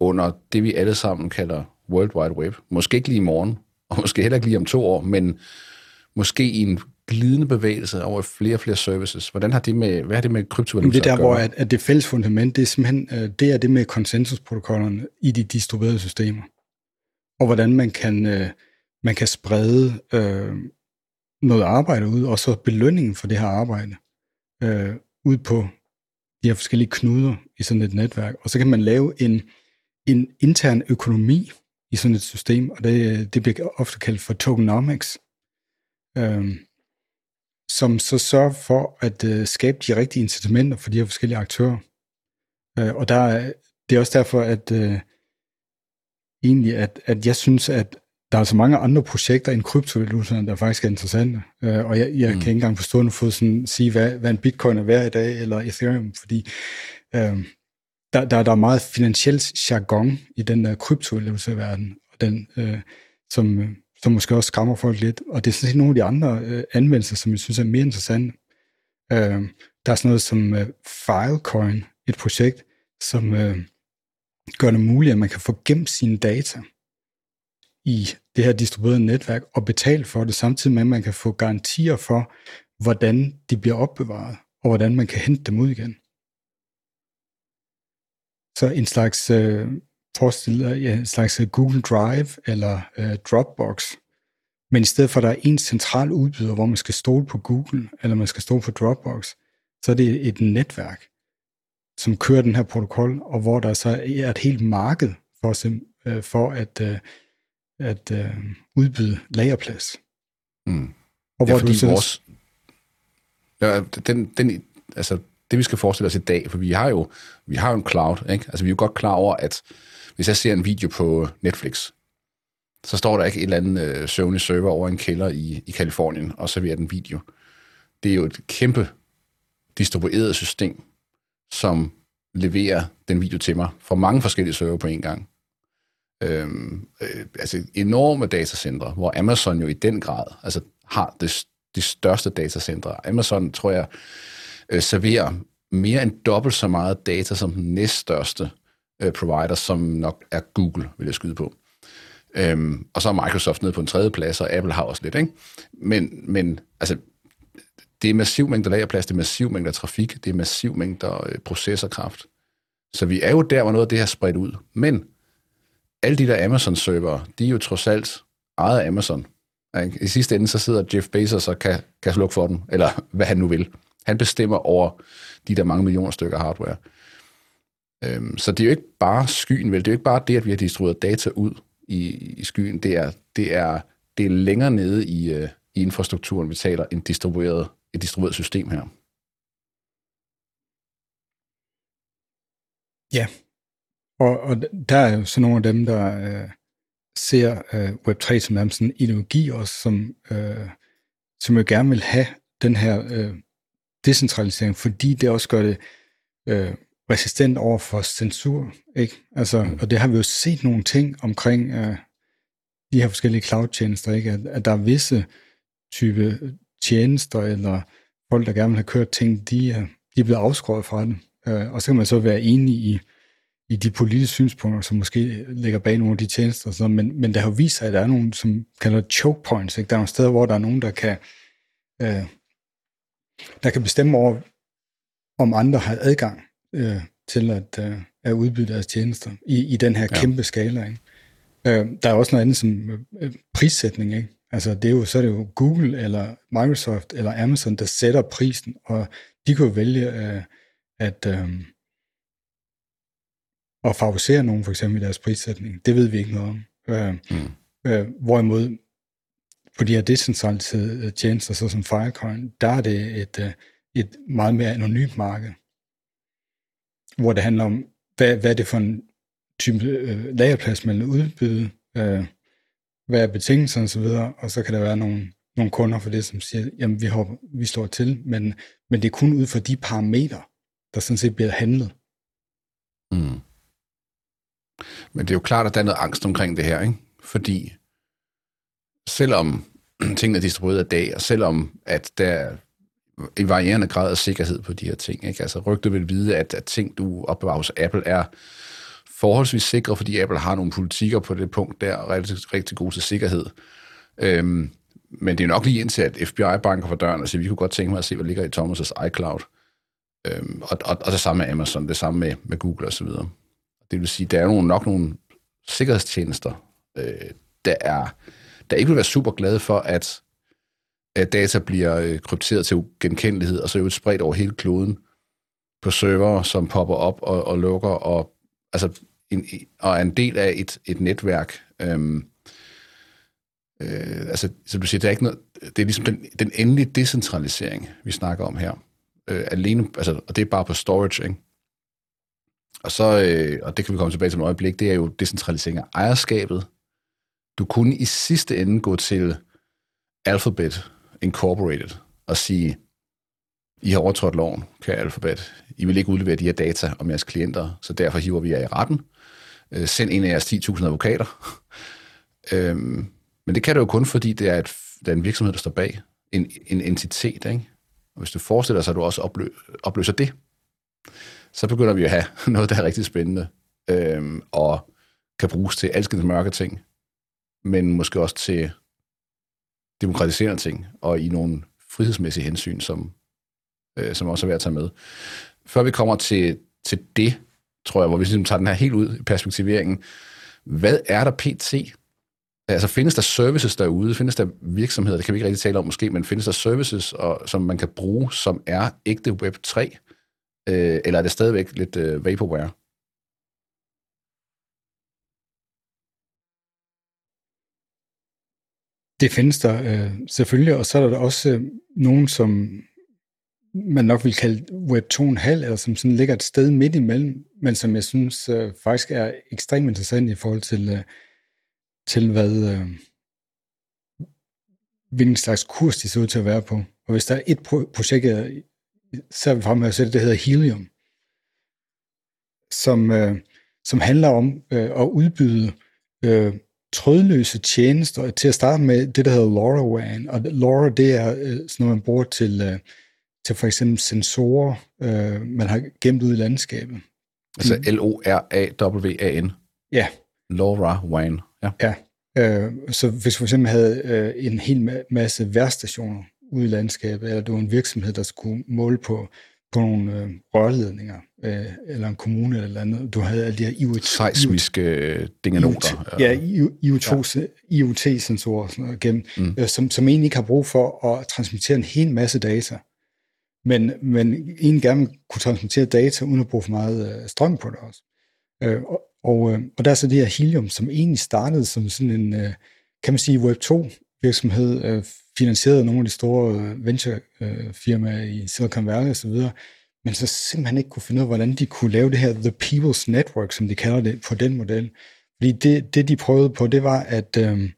under det, vi alle sammen kalder World Wide Web? Måske ikke lige i morgen, og måske heller ikke lige om to år, men måske i en glidende bevægelse over flere og flere services. Hvordan har det med, hvad har det med kryptovaluta Det er der, hvor at, at det fælles fundament, det er simpelthen øh, det, er det med konsensusprotokollerne i de distribuerede systemer. Og hvordan man kan, øh, man kan sprede øh, noget arbejde ud, og så belønningen for det her arbejde øh, ud på de her forskellige knuder i sådan et netværk. Og så kan man lave en, en intern økonomi i sådan et system, og det, det bliver ofte kaldt for tokenomics, øh, som så sørger for at øh, skabe de rigtige incitamenter for de her forskellige aktører. Øh, og der, det er også derfor, at øh, egentlig, at, at jeg synes, at der er så mange andre projekter end kryptovalutaerne, der faktisk er interessante. Øh, og jeg, jeg mm. kan ikke engang på stående fod sådan sige, hvad, hvad en bitcoin er værd i dag, eller Ethereum, fordi øh, der, der, der er meget finansielt jargon i den der kryptovaluta-verden, og den, øh, som, som måske også skræmmer folk lidt. Og det er sådan set nogle af de andre øh, anvendelser, som jeg synes er mere interessante. Øh, der er sådan noget som øh, Filecoin, et projekt, som øh, gør det muligt, at man kan få gemt sine data i det her distribuerede netværk og betale for det, samtidig med, at man kan få garantier for, hvordan de bliver opbevaret, og hvordan man kan hente dem ud igen. Så en slags, øh, forestil ja, en slags Google Drive eller øh, Dropbox, men i stedet for, at der er en central udbyder, hvor man skal stole på Google, eller man skal stole på Dropbox, så er det et netværk, som kører den her protokol, og hvor der så er et helt marked for, øh, for at, øh, at øh, udbyde lagerplads. Mm. Og hvor ja, du synes... vores... Ja, den, den, altså, det vi skal forestille os i dag, for vi har jo, vi har jo en cloud, ikke? Altså vi er jo godt klar over, at hvis jeg ser en video på Netflix, så står der ikke et eller andet øh, søvnig server over en kælder i, i Kalifornien og serverer den video. Det er jo et kæmpe distribueret system, som leverer den video til mig fra mange forskellige server på en gang. Øhm, øh, altså enorme datacentre, hvor Amazon jo i den grad altså, har det, de største datacentre. Amazon, tror jeg, øh, serverer mere end dobbelt så meget data som den næststørste øh, provider, som nok er Google, vil jeg skyde på. Øhm, og så er Microsoft nede på en tredje plads, og Apple har også lidt, ikke? Men, men altså, det er massiv mængder lagerplads, det er massiv mængder trafik, det er massiv mængder øh, processorkraft. Så vi er jo der, hvor noget af det her spredt ud. Men alle de der Amazon-servere, de er jo trods alt ejet af Amazon. Ikke? I sidste ende, så sidder Jeff Bezos og kan, kan slukke for dem, eller hvad han nu vil. Han bestemmer over de der mange millioner stykker hardware. Øhm, så det er jo ikke bare skyen, vel? Det er jo ikke bare det, at vi har distribueret data ud i, i skyen. Det er, det, er, det er længere nede i, øh, i infrastrukturen, vi taler en distribueret, et distribueret system her. Ja, og, og der er jo så nogle af dem, der øh, ser øh, Web3 som nærmest en ideologi også, som, øh, som jo gerne vil have den her øh, decentralisering, fordi det også gør det øh, resistent over for censur. Ikke? Altså, mm. og det har vi jo set nogle ting omkring øh, de her forskellige cloud-tjenester, ikke? At, at der er visse type tjenester, eller folk, der gerne vil have kørt ting, de, de er blevet afskåret fra det. Øh, og så kan man så være enig i, i de politiske synspunkter, som måske ligger bag nogle af de tjenester. Så, men, men der har vist sig, at der er nogle, som kalder choke points. Ikke? Der er nogle steder, hvor der er nogen, der kan, øh, der kan bestemme over, om andre har adgang øh, til at, øh, at udbyde deres tjenester i, i den her ja. kæmpe skala. Ikke? Øh, der er også noget andet som øh, prissætning. Ikke? Altså, det er jo, så er det jo Google eller Microsoft eller Amazon, der sætter prisen, og de kan jo vælge øh, at... Øh, at favorisere nogen for eksempel i deres prissætning. Det ved vi ikke noget om. Øh, mm. øh, hvorimod på de her decentraliserede tjenester, såsom Filecoin, der er det et, øh, et meget mere anonymt marked, hvor det handler om, hvad, hvad er det for en type øh, lagerplads, man vil udbyde, øh, hvad er betingelserne osv., og så kan der være nogle, nogle kunder for det, som siger, jamen vi, hopper, vi slår til, men, men det er kun ud fra de parametre, der sådan set bliver handlet. Mm. Men det er jo klart, at der er noget angst omkring det her, ikke? Fordi selvom tingene er distribueret af dag, og selvom at der i varierende grad af sikkerhed på de her ting, ikke? Altså rygter vil vide, at, at ting, du opbevarer hos Apple, er forholdsvis sikre, fordi Apple har nogle politikker på det punkt der, og rigtig, rigtig god til sikkerhed. Øhm, men det er nok lige indtil, at FBI banker for døren og siger, vi kunne godt tænke mig at se, hvad ligger i Thomas' iCloud. Øhm, og, og, og det samme med Amazon, det samme med, med Google osv. Det vil sige, der er nogle, nok nogle sikkerhedstjenester, øh, der, er, der ikke vil være super glade for, at, at data bliver øh, krypteret til genkendelighed, og så er det spredt over hele kloden på server, som popper op og, og lukker, og, altså, en, og er en del af et, et netværk. Øhm, øh, altså, som du siger, det er, ikke noget, det er ligesom den, den endelige decentralisering, vi snakker om her. Øh, alene, altså, og det er bare på storage, ikke? Og så, øh, og det kan vi komme tilbage til et øjeblik, det er jo decentralisering af ejerskabet. Du kunne i sidste ende gå til Alphabet Incorporated og sige, I har overtrådt loven, kære alfabet. I vil ikke udlevere de her data om jeres klienter, så derfor hiver vi jer i retten. Øh, send en af jeres 10.000 advokater. øhm, men det kan du jo kun, fordi det er, et, det er en virksomhed, der står bag. En, en entitet, ikke? Og hvis du forestiller sig, at du også oplø, opløser det, så begynder vi at have noget, der er rigtig spændende, øhm, og kan bruges til alskens mørke ting, men måske også til demokratiserende ting, og i nogle frihedsmæssige hensyn, som, øh, som også er værd at tage med. Før vi kommer til, til det, tror jeg, hvor vi ligesom tager den her helt ud i perspektiveringen, hvad er der pt? Altså findes der services derude? Findes der virksomheder, det kan vi ikke rigtig tale om måske, men findes der services, og, som man kan bruge, som er ægte Web 3? Øh, eller er det stadigvæk lidt øh, vaporware? Det findes der øh, selvfølgelig, og så er der også øh, nogen, som man nok vil kalde Web 2.5, eller som sådan ligger et sted midt imellem, men som jeg synes øh, faktisk er ekstremt interessant i forhold til, øh, til hvad, øh, hvilken slags kurs de ser ud til at være på. Og hvis der er et pro- projekt, jeg ser frem med, så det, det hedder Helium, som, øh, som handler om øh, at udbyde øh, trådløse tjenester til at starte med det, der hedder LoRaWAN. Og LoRa, det er øh, sådan noget, man bruger til, øh, til for eksempel sensorer, øh, man har gemt ud i landskabet. Altså L-O-R-A-W-A-N? Ja. LoRaWAN, ja. Ja, øh, så hvis for eksempel havde øh, en hel masse værstationer ude i landskabet, eller det var en virksomhed, der skulle måle på, på nogle øh, rørledninger, øh, eller en kommune eller, eller andet. Du havde alle de her IoT... Seismiske dingenoter. Ja, IoT-sensorer og sådan noget, gennem, mm. øh, som, som egentlig ikke har brug for at transmittere en hel masse data. Men, men egentlig gerne kunne transmittere data, uden at bruge for meget øh, strøm på det også. Øh, og, og, øh, og der er så det her Helium, som egentlig startede som sådan en, øh, kan man sige, Web 2 virksomhed, øh, finansieret af nogle af de store øh, venturefirmaer i Silicon Valley osv., men så simpelthen ikke kunne finde ud af, hvordan de kunne lave det her The People's Network, som de kalder det, på den model. Fordi det, det de prøvede på, det var at, øh,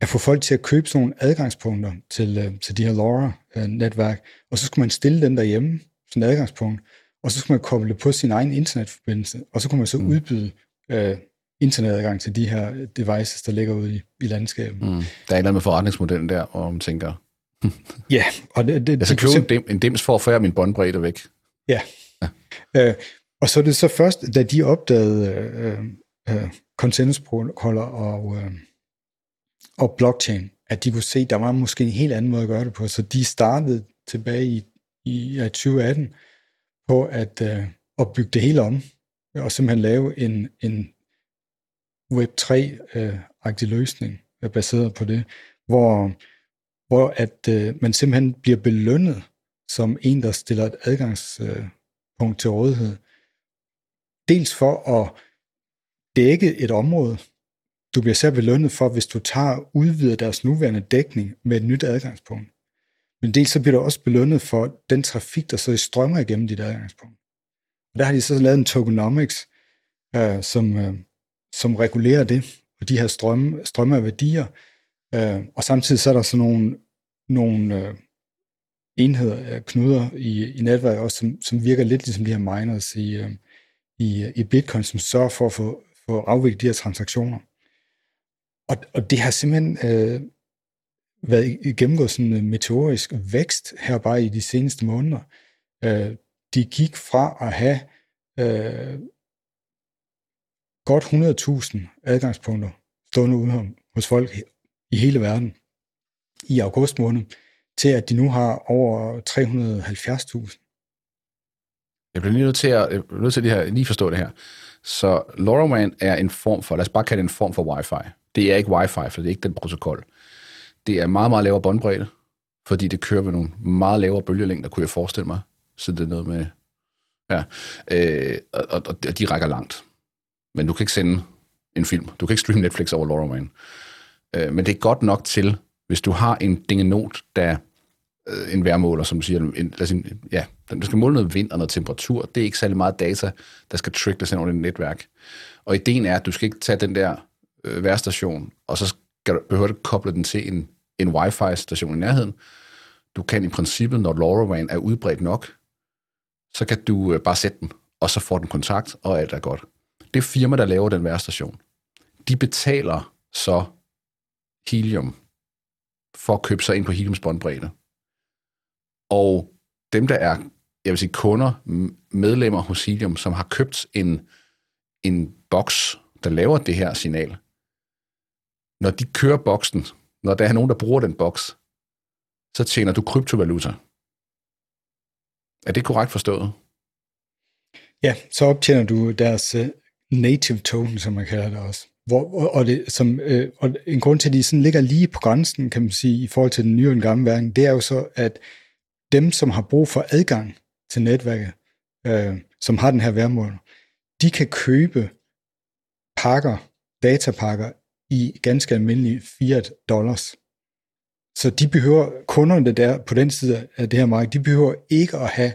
at få folk til at købe sådan nogle adgangspunkter til, øh, til de her LoRa-netværk, og så skulle man stille den derhjemme, sådan et adgangspunkt, og så skulle man koble det på sin egen internetforbindelse, og så kunne man så mm. udbyde øh, internetadgang til de her devices, der ligger ude i, i landskabet. Mm. Der er et eller andet med forretningsmodellen der, hvor man tænker... ja, og det... det skal købe en, dim, en dims for at føre min båndbredde væk. Ja. ja. Øh, og så er det så først, da de opdagede øh, øh, konsensusprotokoller og, øh, og blockchain, at de kunne se, at der var måske en helt anden måde at gøre det på. Så de startede tilbage i, i 2018 på at, øh, at bygge det hele om, og simpelthen lave en, en Web3-agtig øh, løsning baseret på det, hvor, hvor at øh, man simpelthen bliver belønnet som en, der stiller et adgangspunkt til rådighed. Dels for at dække et område. Du bliver selv belønnet for, hvis du tager udvider deres nuværende dækning med et nyt adgangspunkt. Men dels så bliver du også belønnet for den trafik, der så strømmer igennem dit adgangspunkt. Og der har de så lavet en tokenomics, øh, som, øh, som regulerer det, og de her strømme, strømme af værdier. Øh, og samtidig så er der sådan nogle nogle øh, enheder af knuder i, i netværket, også, som, som virker lidt ligesom de her miners i, øh, i, i Bitcoin, som sørger for at få, få afviklet de her transaktioner. Og, og det har simpelthen øh, været gennemgået sådan en meteorisk vækst her bare i de seneste måneder. Øh, de gik fra at have øh, godt 100.000 adgangspunkter stående ude hos folk i hele verden i august måned, til at de nu har over 370.000. Jeg bliver lige nødt til at, jeg nødt til at lige, lige forstå det her. Så LoRaWAN er en form for, lad os bare kalde det en form for wifi. Det er ikke wifi, for det er ikke den protokol. Det er meget, meget lavere båndbredde, fordi det kører med nogle meget lavere bølgelængder, kunne jeg forestille mig. Så det er noget med, ja, øh, og, og, og de rækker langt. Men du kan ikke sende en film. Du kan ikke streame Netflix over LoRaWAN. Øh, men det er godt nok til, hvis du har en dingenot, der Øh, en værmåler, som du siger, en, lad ja, den skal måle noget vind og noget temperatur. Det er ikke særlig meget data, der skal trickles ind over dit netværk. Og ideen er, at du skal ikke tage den der øh, værstation, og så skal du, behøver du koble den til en, en wifi-station i nærheden. Du kan i princippet, når LoRaWAN er udbredt nok, så kan du øh, bare sætte den, og så får den kontakt, og alt er godt. Det firma, der laver den værstation, de betaler så helium for at købe sig ind på heliums båndbredde. Og dem, der er jeg vil sige, kunder, medlemmer hos Helium, som har købt en, en boks, der laver det her signal, når de kører boksen, når der er nogen, der bruger den boks, så tjener du kryptovaluta. Er det korrekt forstået? Ja, så optjener du deres uh, native token, som man kalder det også. Hvor, og, det, som, øh, og en grund til, at de sådan ligger lige på grænsen, kan man sige, i forhold til den nye og den gamle verden, det er jo så, at dem, som har brug for adgang til netværket, uh, som har den her værmål, de kan købe pakker, datapakker i ganske almindelige fiat dollars. Så de behøver, kunderne der på den side af det her marked, de behøver ikke at have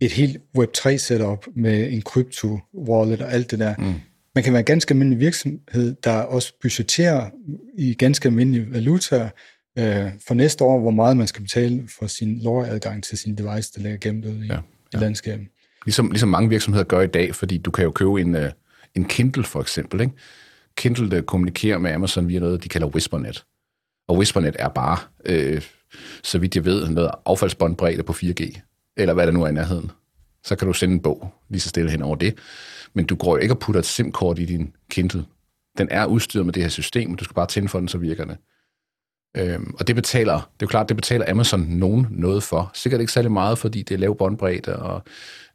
et helt Web3 setup med en krypto wallet og alt det der. Mm. Man kan være en ganske almindelig virksomhed, der også budgetterer i ganske almindelige valutaer øh, for næste år, hvor meget man skal betale for sin LoRa-adgang til sin device, der ligger gemt ud i, ja, ja. i landskabet. Ligesom, ligesom mange virksomheder gør i dag, fordi du kan jo købe en, uh, en Kindle for eksempel. Ikke? Kindle der kommunikerer med Amazon via noget, de kalder Whispernet. Og Whispernet er bare, øh, så vidt jeg ved, noget affaldsbåndbredde på 4G, eller hvad der nu er i nærheden. Så kan du sende en bog lige så stille hen over det. Men du går jo ikke og putter et SIM-kort i din Kindle. Den er udstyret med det her system, du skal bare tænde for den, så virker det. Øhm, og det betaler, det er jo klart, det betaler Amazon nogen noget for. Sikkert ikke særlig meget, fordi det er lav båndbredde, og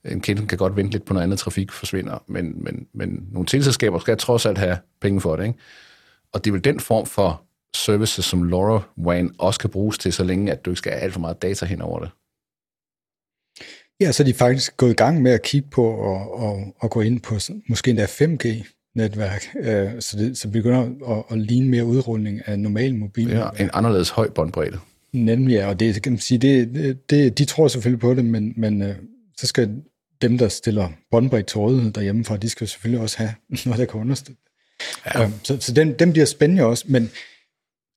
en kendt kan godt vente lidt på noget andet trafik forsvinder, men, men, men nogle tilselskaber skal trods alt have penge for det. Ikke? Og det er vel den form for services, som LoRaWAN også kan bruges til, så længe at du ikke skal have alt for meget data hen over det. Ja, så er de faktisk gået i gang med at kigge på og, og, og gå ind på måske endda 5G-netværk, øh, så det så begynder at, at ligne mere udrulning af normal mobil. Ja, en anderledes høj båndbredde. Nemlig, ja, og det kan man sige, det, det, de tror selvfølgelig på det, men, men øh, så skal dem, der stiller båndbredt til rådighed derhjemmefra, de skal selvfølgelig også have noget, der kan understøtte. Ja. Øh, så så den, den bliver spændende også, men...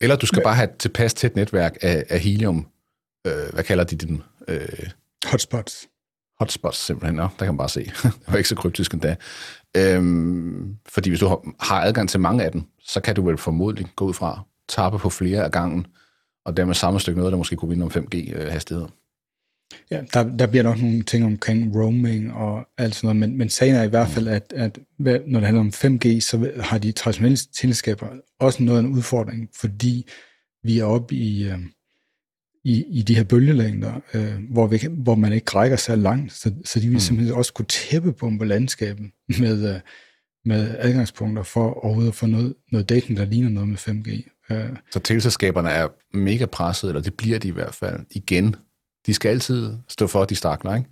Eller du skal men, bare have tilpas tæt netværk af, af helium. Øh, hvad kalder de dem? Øh, hotspots. Hotspots simpelthen, Nå, der kan man bare se. det var ikke så kryptisk endda. Øhm, fordi hvis du har adgang til mange af dem, så kan du vel formodentlig gå ud fra, tappe på flere af gangen, og dermed samme stykke noget, der måske kunne vinde om 5G-hastigheder. Øh, ja, der, der bliver nok nogle ting omkring roaming og alt sådan noget, men, men sagen er i hvert fald, at, at når det handler om 5G, så har de traditionelle teleskaber også noget af en udfordring, fordi vi er oppe i, øh, i, i de her bølgelængder, øh, hvor, vi, hvor man ikke rækker så langt, så, så de vil mm. simpelthen også kunne tæppebombe landskabet med, øh, med adgangspunkter for overhovedet at få noget, noget data, der ligner noget med 5G. Øh. Så teleselskaberne er mega presset, eller det bliver de i hvert fald igen de skal altid stå for, at de stakler, ikke?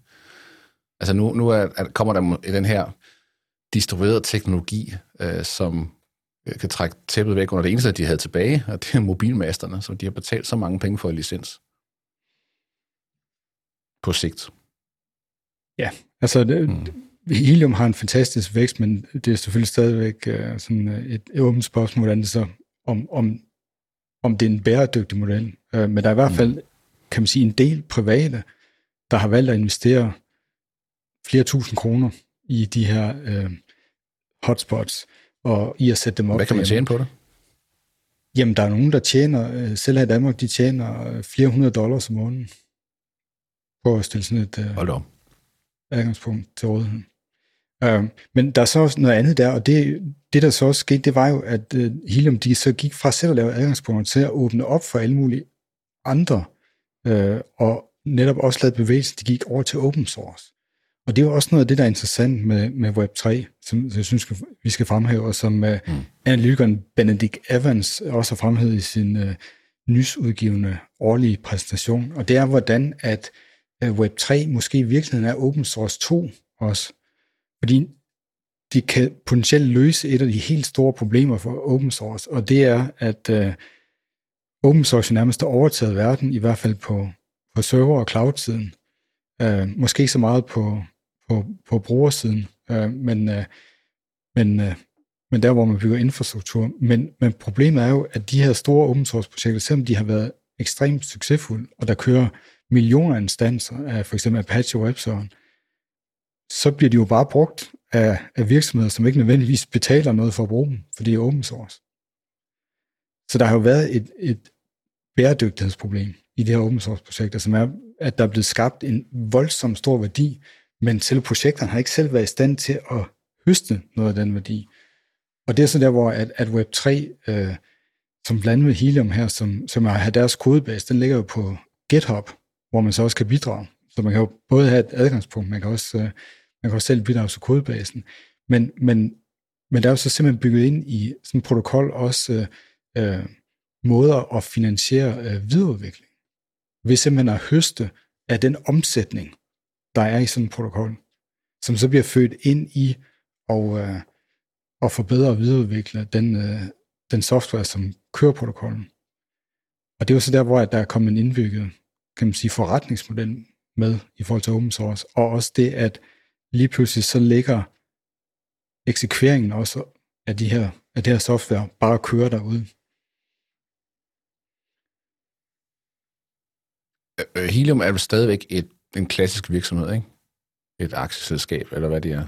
Altså nu, nu er, er, kommer der den her distribuerede teknologi, øh, som kan trække tæppet væk under det eneste, de havde tilbage, og det er mobilmasterne, som de har betalt så mange penge for i licens. På sigt. Ja, altså det, mm. Helium har en fantastisk vækst, men det er selvfølgelig stadigvæk uh, sådan et, et åbent spørgsmål, hvordan det så, om, om, om det er en bæredygtig model. Øh, men der er i hvert fald, kan man sige, en del private, der har valgt at investere flere tusind kroner i de her øh, hotspots, og i at sætte dem op. Hvad kan man tjene på det? Jamen, der er nogen, der tjener, øh, selv her i Danmark, de tjener øh, flere hundrede dollars om måneden på at stille sådan et øh, Hold op. adgangspunkt til rådighed. Øh, men der er så også noget andet der, og det, det der så også skete, det var jo, at øh, Helium, de så gik fra selv at lave adgangspunkter til at åbne op for alle mulige andre, øh, og netop også lavet bevægelsen, de gik over til open source. Og det er jo også noget af det, der er interessant med, med Web3, som jeg synes, vi skal fremhæve, og som uh, mm. analytikeren Benedict Evans også har fremhævet i sin uh, nysudgivende årlige præsentation. Og det er, hvordan at uh, Web3 måske i virkeligheden er open source 2 også. Fordi de kan potentielt løse et af de helt store problemer for open source, og det er, at uh, open source nærmest har overtaget verden, i hvert fald på, på server- og cloud-siden. Uh, måske ikke så meget på, på, på brugersiden, øh, men, øh, men, øh, men der, hvor man bygger infrastruktur. Men, men problemet er jo, at de her store open source projekter, selvom de har været ekstremt succesfulde, og der kører millioner af instanser af for eksempel Apache WebServer, så bliver de jo bare brugt af, af virksomheder, som ikke nødvendigvis betaler noget for at bruge dem, for det er open source. Så der har jo været et, et bæredygtighedsproblem i de her open source projekter, som er, at der er blevet skabt en voldsom stor værdi, men selv projekterne har ikke selv været i stand til at høste noget af den værdi. Og det er så der, hvor at, at Web3, øh, som blandt med Helium her, som, som har deres kodebase, den ligger jo på GitHub, hvor man så også kan bidrage. Så man kan jo både have et adgangspunkt, man kan også, øh, man kan også selv bidrage til kodebasen. Men, men, men der er jo så simpelthen bygget ind i sådan en protokol også øh, øh, måder at finansiere øh, videreudvikling. Ved simpelthen at høste af den omsætning, der er i sådan en protokol, som så bliver født ind i og, øh, og forbedre og videreudvikle den, øh, den software, som kører protokollen. Og det er jo så der, hvor der er kommet en indbygget kan man sige, forretningsmodel med i forhold til open source, og også det, at lige pludselig så ligger eksekveringen også af, de her, af det her software bare kører derude. Øh, øh, Helium er vel stadigvæk et, en klassisk virksomhed, ikke? Et aktieselskab, eller hvad det er?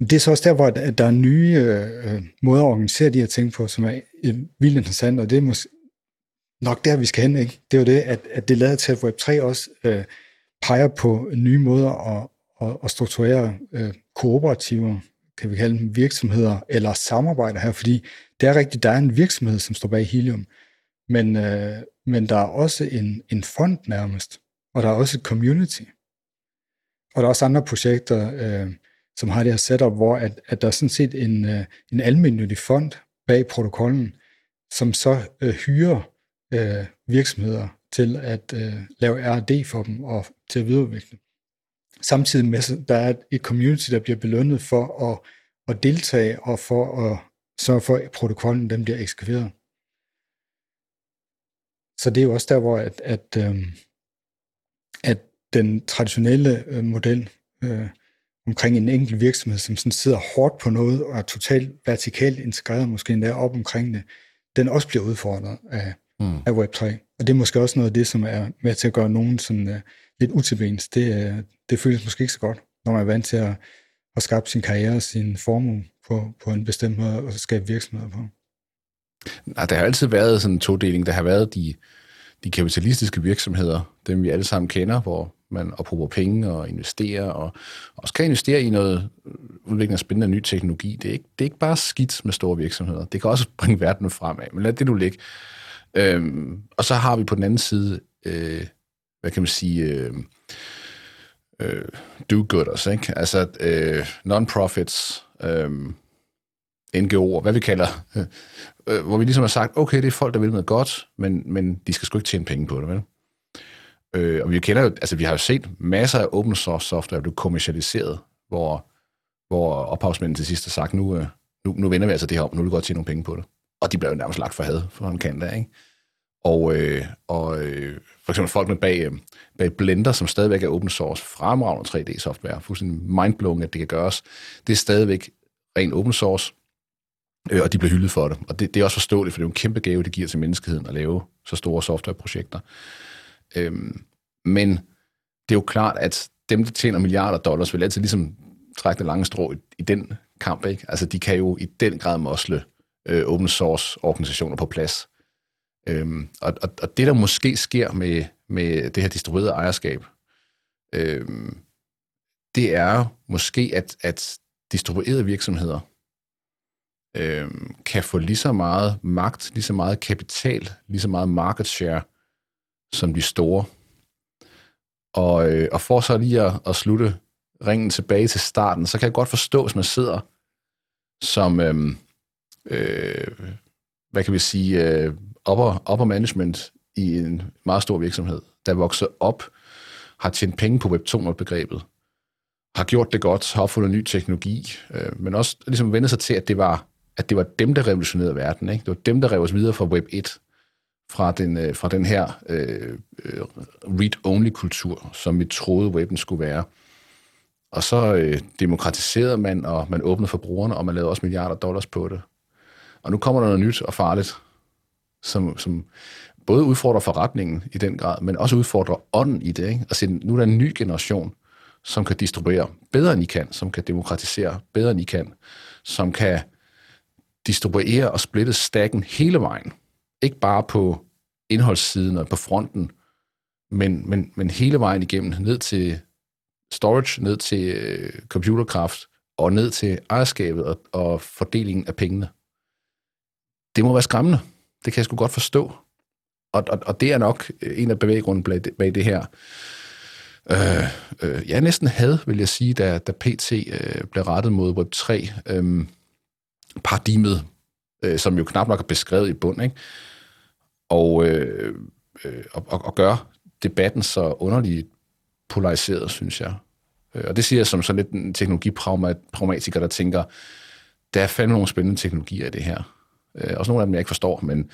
Det er så også der, hvor der er nye øh, måder at organisere de her ting på, som er øh, vildt interessant, og det er måske nok der, vi skal hen. Ikke? Det er jo det, at, at det lader til, at Web3 også øh, peger på nye måder at, at, at strukturere øh, kooperativer, kan vi kalde dem virksomheder, eller samarbejder her, fordi det er rigtigt, der er en virksomhed, som står bag Helium, men, øh, men der er også en, en fond nærmest, og der er også et community. Og der er også andre projekter, øh, som har det her setup, hvor at, at der er sådan set en, øh, en almindelig fond bag protokollen, som så øh, hyrer øh, virksomheder til at øh, lave R&D for dem og til at videreudvikle. Samtidig med, at der er et community, der bliver belønnet for at, at deltage og for at sørge for, at protokollen den bliver eksekveret. Så det er jo også der, hvor at, at, øh, den traditionelle øh, model øh, omkring en enkelt virksomhed, som sådan sidder hårdt på noget og er totalt vertikalt integreret, måske endda op omkring det, den også bliver udfordret af, mm. af Web3. Og det er måske også noget af det, som er med til at gøre nogen sådan, uh, lidt utilbens. Det, uh, det føles måske ikke så godt, når man er vant til at, at skabe sin karriere og sin formue på, på en bestemt måde og skabe virksomheder på. Nej, der har altid været sådan en todeling. Der har været de, de kapitalistiske virksomheder, dem vi alle sammen kender, hvor man ophober penge og investerer, og også kan investere i noget udvikling af spændende ny teknologi. Det er, ikke, det er ikke bare skidt med store virksomheder. Det kan også bringe verden fremad, men lad det nu ligge. Øhm, og så har vi på den anden side, øh, hvad kan man sige, øh, øh, do-gooders, ikke? Altså øh, non-profits, øh, NGO'er, hvad vi kalder, øh, hvor vi ligesom har sagt, okay, det er folk, der vil noget godt, men, men de skal sgu ikke tjene penge på det, vel? Øh, og vi kender jo, altså vi har jo set masser af open source software blive kommercialiseret, hvor, hvor ophavsmændene til sidst har sagt, nu, øh, nu, nu vender vi altså det her om, nu vil vi godt tjene nogle penge på det og de bliver jo nærmest lagt for had for en kan der, ikke? Og, øh, og øh, for eksempel folkene bag, øh, bag Blender, som stadigvæk er open source, fremragende 3D-software, fuldstændig mindblowing, at det kan gøres, det er stadigvæk ren open source. Øh, og de bliver hyldet for det. Og det, det er også forståeligt, for det er jo en kæmpe gave, det giver til menneskeheden at lave så store softwareprojekter. Øhm, men det er jo klart, at dem, der tjener milliarder dollars, vil altid ligesom trække det lange strå i, i den kamp. Ikke? Altså, de kan jo i den grad mosle øh, open source organisationer på plads. Øhm, og, og, og det, der måske sker med, med det her distribuerede ejerskab, øhm, det er måske, at, at distribuerede virksomheder øhm, kan få lige så meget magt, lige så meget kapital, lige så meget market share, som de store. Og, øh, og for så lige at, at slutte ringen tilbage til starten, så kan jeg godt forstå, hvis man sidder som, øh, øh, hvad kan vi sige, øh, upper, upper management i en meget stor virksomhed, der vokser op, har tjent penge på Web 2.0-begrebet, har gjort det godt, har opfundet ny teknologi, øh, men også ligesom vendt sig til, at det var at det var dem, der revolutionerede verden. Ikke? Det var dem, der rev os videre fra Web 1, fra den, øh, fra den her øh, øh read-only-kultur, som vi troede, webben skulle være. Og så øh, demokratiserede man, og man åbnede for brugerne, og man lavede også milliarder dollars på det. Og nu kommer der noget nyt og farligt, som, som både udfordrer forretningen i den grad, men også udfordrer ånden i det. Ikke? Altså, nu er der en ny generation, som kan distribuere bedre end I kan, som kan demokratisere bedre end I kan, som kan distribuere og splitte stakken hele vejen. Ikke bare på indholdssiden og på fronten, men, men, men hele vejen igennem, ned til storage, ned til øh, computerkraft og ned til ejerskabet og, og fordelingen af pengene. Det må være skræmmende. Det kan jeg sgu godt forstå. Og, og, og det er nok øh, en af bevæggrunden bag, bag det her. Øh, øh, jeg næsten havde, vil jeg sige, da, da PT øh, blev rettet mod Web3. Øh, paradigmet, øh, som jo knap nok er beskrevet i bund, ikke? Og, øh, øh, og, og, gøre gør debatten så underligt polariseret, synes jeg. Øh, og det siger jeg som sådan lidt en teknologipragmatiker, der tænker, der er fandme nogle spændende teknologier i det her. Øh, også nogle af dem, jeg ikke forstår, men,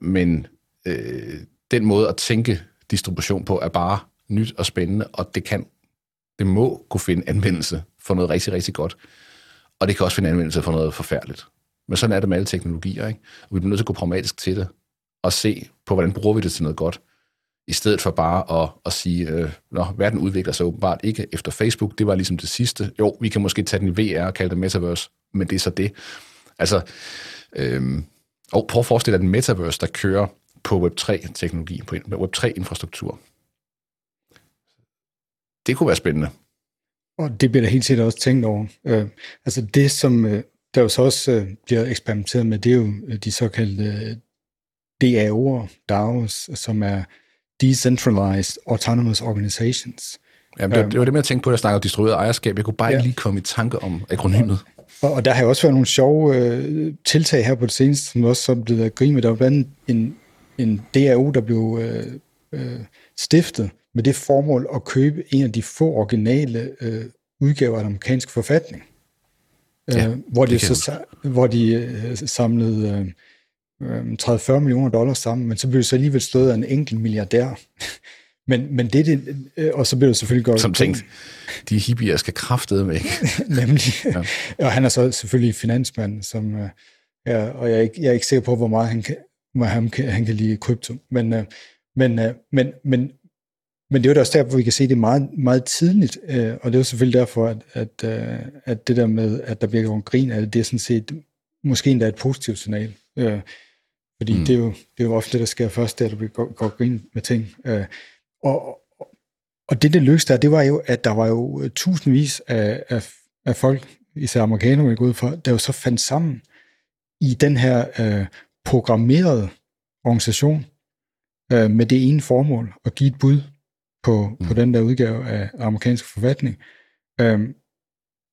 men øh, den måde at tænke distribution på er bare nyt og spændende, og det kan, det må kunne finde anvendelse for noget rigtig, rigtig godt. Og det kan også finde anvendelse for noget forfærdeligt. Men sådan er det med alle teknologier, ikke? Og vi bliver nødt til at gå pragmatisk til det, at se på, hvordan bruger vi det til noget godt, i stedet for bare at, at sige, øh, Nå, verden udvikler sig åbenbart ikke efter Facebook, det var ligesom det sidste. Jo, vi kan måske tage den i VR og kalde det Metaverse, men det er så det. Altså, øh, og prøv at forestille dig den Metaverse, der kører på Web3-teknologi, på Web3-infrastruktur. Det kunne være spændende. Og det bliver der helt sikkert også tænkt over. Øh, altså det, som øh, der jo så også øh, bliver eksperimenteret med, det er jo øh, de såkaldte øh, DAO'er, DAOs, som er Decentralized Autonomous Organizations. Ja, det, det var det med at tænke på, at jeg snakker om distribueret ejerskab. Jeg kunne bare ja. ikke lige komme i tanke om akronymet. Og, og der har også været nogle sjove øh, tiltag her på det seneste, som også er blevet grinet. Der var blandt en, en DAO, der blev øh, øh, stiftet, med det formål at købe en af de få originale øh, udgaver af den amerikanske forfatning. Ja, øh, hvor, de så, hvor de øh, samlede øh, 30-40 øh, millioner dollars sammen, men så blev det så alligevel stået af en enkelt milliardær. men, men det, det øh, og så blev det selvfølgelig godt... Som tænkt, de hippier skal kraftede med. Nemlig. Ja. og han er så selvfølgelig finansmand, som, øh, ja, og jeg er, ikke, jeg er ikke sikker på, hvor meget han kan, hvor han, kan, han kan lide krypto. Men, øh, men, øh, men, men, men det er jo også der, hvor vi kan se det meget, meget tidligt, og det er jo selvfølgelig derfor, at, at, at det der med, at der bliver grin af det, det er sådan set måske endda et positivt signal. Øh, fordi mm. det, er jo, det er jo ofte det, der sker først, der, der bliver går, går grin med ting. Øh, og, og det, det lykkedes der, det var jo, at der var jo tusindvis af, af, af folk, især amerikanere, jeg går ud fra, der jo så fandt sammen i den her øh, programmerede organisation øh, med det ene formål, at give et bud på, mm. på den der udgave af amerikansk forfatning. Øhm,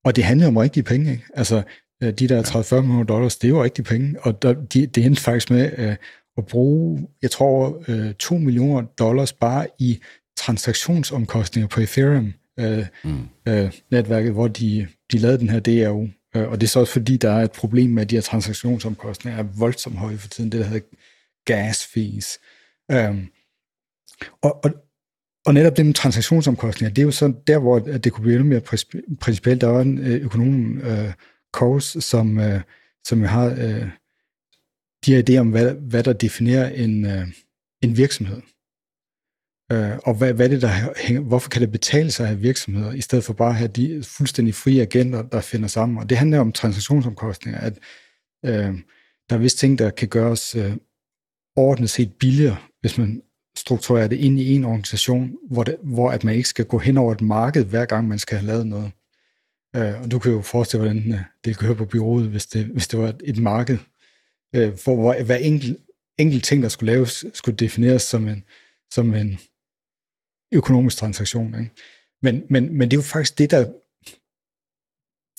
og det handler om rigtige penge. Ikke? Altså, de der 30-40 millioner dollars, det er jo rigtige penge, og der, de, det endte faktisk med øh, at bruge, jeg tror, øh, 2 millioner dollars bare i transaktionsomkostninger på Ethereum, øh, mm. øh, netværket, hvor de, de lavede den her DAO. Øh, og det er så også fordi, der er et problem med, at de her transaktionsomkostninger er voldsomt høje for tiden, det der hedder gas fees. Øh, og, og, og netop det med transaktionsomkostninger, det er jo sådan der, hvor det kunne blive mere principielt. Der var en øh, økonom, øh, Kors, som, øh, som jo har øh, de her idéer om, hvad, hvad der definerer en, øh, en virksomhed. Øh, og hvad, hvad det, der hænger, hvorfor kan det betale sig at have virksomheder, i stedet for bare at have de fuldstændig frie agenter, der finder sammen. Og det handler om transaktionsomkostninger, at øh, der er visse ting, der kan gøres øh, ordentligt set billigere, hvis man strukturerer det ind i en organisation, hvor, det, hvor at man ikke skal gå hen over et marked, hver gang man skal have lavet noget. Øh, og du kan jo forestille dig, hvordan øh, det kører på byrådet, hvis det, hvis det var et marked, øh, for hvor hver enkelt, enkelt ting, der skulle laves, skulle defineres som en, som en økonomisk transaktion. Ikke? Men, men, men det er jo faktisk det, der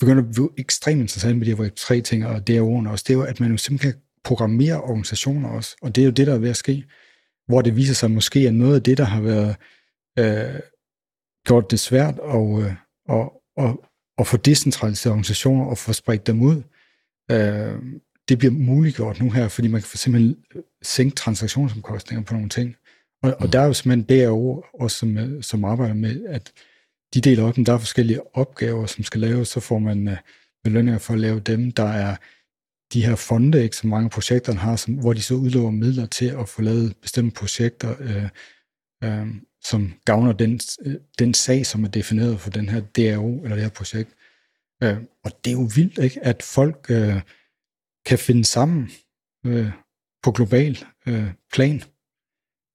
begynder at blive ekstremt interessant med de her tre ting, og DRO'erne også, det er jo, at man jo simpelthen kan programmere organisationer også, og det er jo det, der er ved at ske, hvor det viser sig måske, at noget af det, der har været øh, gjort det svært at, øh, og, og at få decentraliserede organisationer og få spredt dem ud, øh, det bliver muliggjort nu her, fordi man kan for simpelthen sænke transaktionsomkostninger på nogle ting. Og, og der er jo simpelthen DRO også, som, øh, som arbejder med, at de deler op, der er forskellige opgaver, som skal laves, så får man øh, belønninger for at lave dem. Der er de her fonde, ikke, som mange projekter har, som, hvor de så udlover midler til at få lavet bestemte projekter, øh, øh, som gavner den, øh, den sag, som er defineret for den her DRO eller det her projekt. Øh, og det er jo vildt, ikke, at folk øh, kan finde sammen øh, på global øh, plan.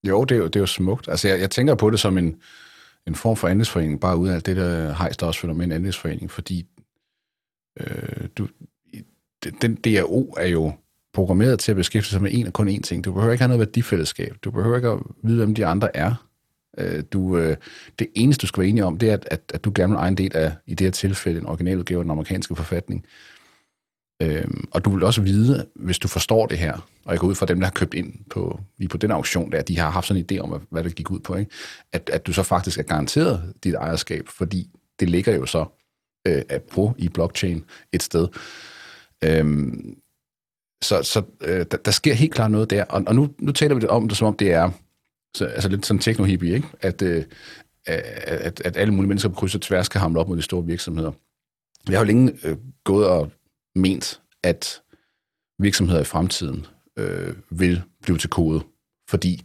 Jo, det er jo, det er jo smukt. Altså, jeg, jeg tænker på det som en, en form for andelsforening, bare ud af det, der hejst også følger med en andelsforening, fordi øh, du, den DRO er jo programmeret til at beskæftige sig med en og kun én ting. Du behøver ikke have noget værdifællesskab. Du behøver ikke at vide, hvem de andre er. Øh, du, øh, det eneste, du skal være enig om, det er, at, at, at du gerne vil en del af, i det her tilfælde, en originaludgave af den amerikanske forfatning. Øhm, og du vil også vide, hvis du forstår det her, og jeg går ud fra dem, der har købt ind på, lige på den auktion, der de har haft sådan en idé om, hvad det gik ud på, ikke? At, at du så faktisk er garanteret dit ejerskab, fordi det ligger jo så øh, på i blockchain et sted. Øhm, så så øh, der, der sker helt klart noget der, og, og nu, nu taler vi det om det, som om det er så, altså lidt sådan techno ikke? At, øh, at, at alle mulige mennesker på kryds og tværs kan hamle op mod de store virksomheder. Jeg har jo længe øh, gået og ment, at virksomheder i fremtiden øh, vil blive til kode, fordi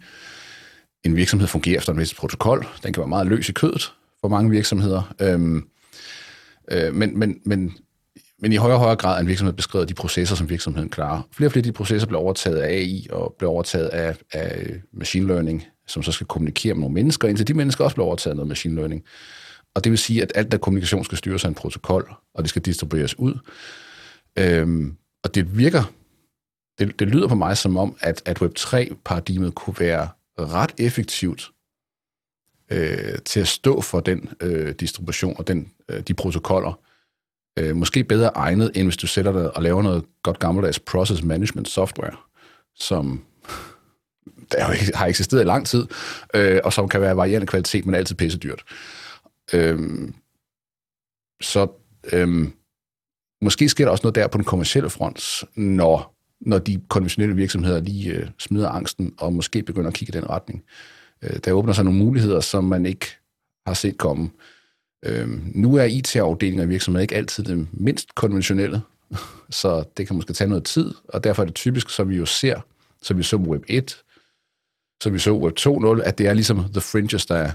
en virksomhed fungerer efter en vis protokol. Den kan være meget løs i kødet for mange virksomheder. Øhm, øh, men, men, men, men i højere og højere grad er en virksomhed beskrevet de processer, som virksomheden klarer. Flere og flere af de processer bliver overtaget af AI og bliver overtaget af, af machine learning, som så skal kommunikere med nogle mennesker, indtil de mennesker også bliver overtaget af noget machine learning. Og det vil sige, at alt der kommunikation skal styres af en protokol, og det skal distribueres ud. Øhm, og det virker, det, det lyder på mig som om, at, at Web3-paradigmet kunne være ret effektivt øh, til at stå for den øh, distribution og den, øh, de protokoller. Øh, måske bedre egnet, end hvis du sætter dig og laver noget godt gammeldags process management software, som der har eksisteret i lang tid, øh, og som kan være varierende kvalitet, men altid pisse dyrt. Øh, så øh, Måske sker der også noget der på den kommercielle front, når, når de konventionelle virksomheder lige øh, smider angsten og måske begynder at kigge i den retning. Øh, der åbner sig nogle muligheder, som man ikke har set komme. Øh, nu er IT-afdelinger i virksomheder ikke altid det mindst konventionelle, så det kan måske tage noget tid, og derfor er det typisk, som vi jo ser, som vi så med Web 1, som vi så Web 2.0, at det er ligesom the fringes, der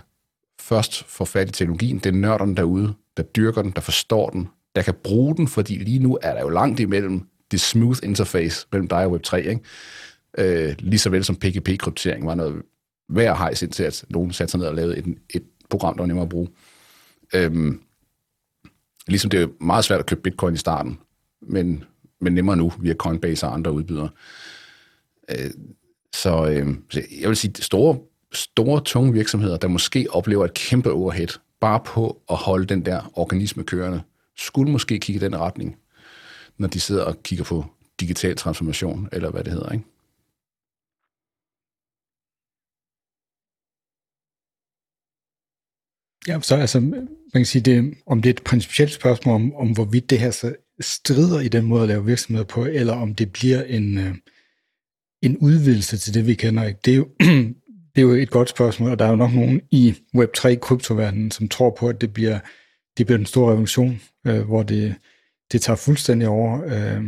først får fat i teknologien. Det er nørderne derude, der dyrker den, der forstår den, der kan bruge den, fordi lige nu er der jo langt imellem det smooth interface mellem dig og Web3, ikke? Øh, lige så vel som PGP-kryptering var noget værd hejs indtil, at nogen satte sig ned og lavede et, et program, der var nemmere at bruge. Øhm, ligesom det er meget svært at købe bitcoin i starten, men, men nemmere nu via Coinbase og andre udbydere. Øh, så, øh, så jeg vil sige, store, store, tunge virksomheder, der måske oplever et kæmpe overhead, bare på at holde den der organisme kørende, skulle måske kigge i den retning, når de sidder og kigger på digital transformation, eller hvad det hedder, ikke? Ja, så altså, man kan sige, det, om det er et principielt spørgsmål om, om hvorvidt det her så strider i den måde at lave virksomheder på, eller om det bliver en, øh, en udvidelse til det, vi kender. Det, er jo, det er jo et godt spørgsmål, og der er jo nok nogen i Web3-kryptoverdenen, som tror på, at det bliver, det bliver en stor revolution, øh, hvor det, det tager fuldstændig over. Øh,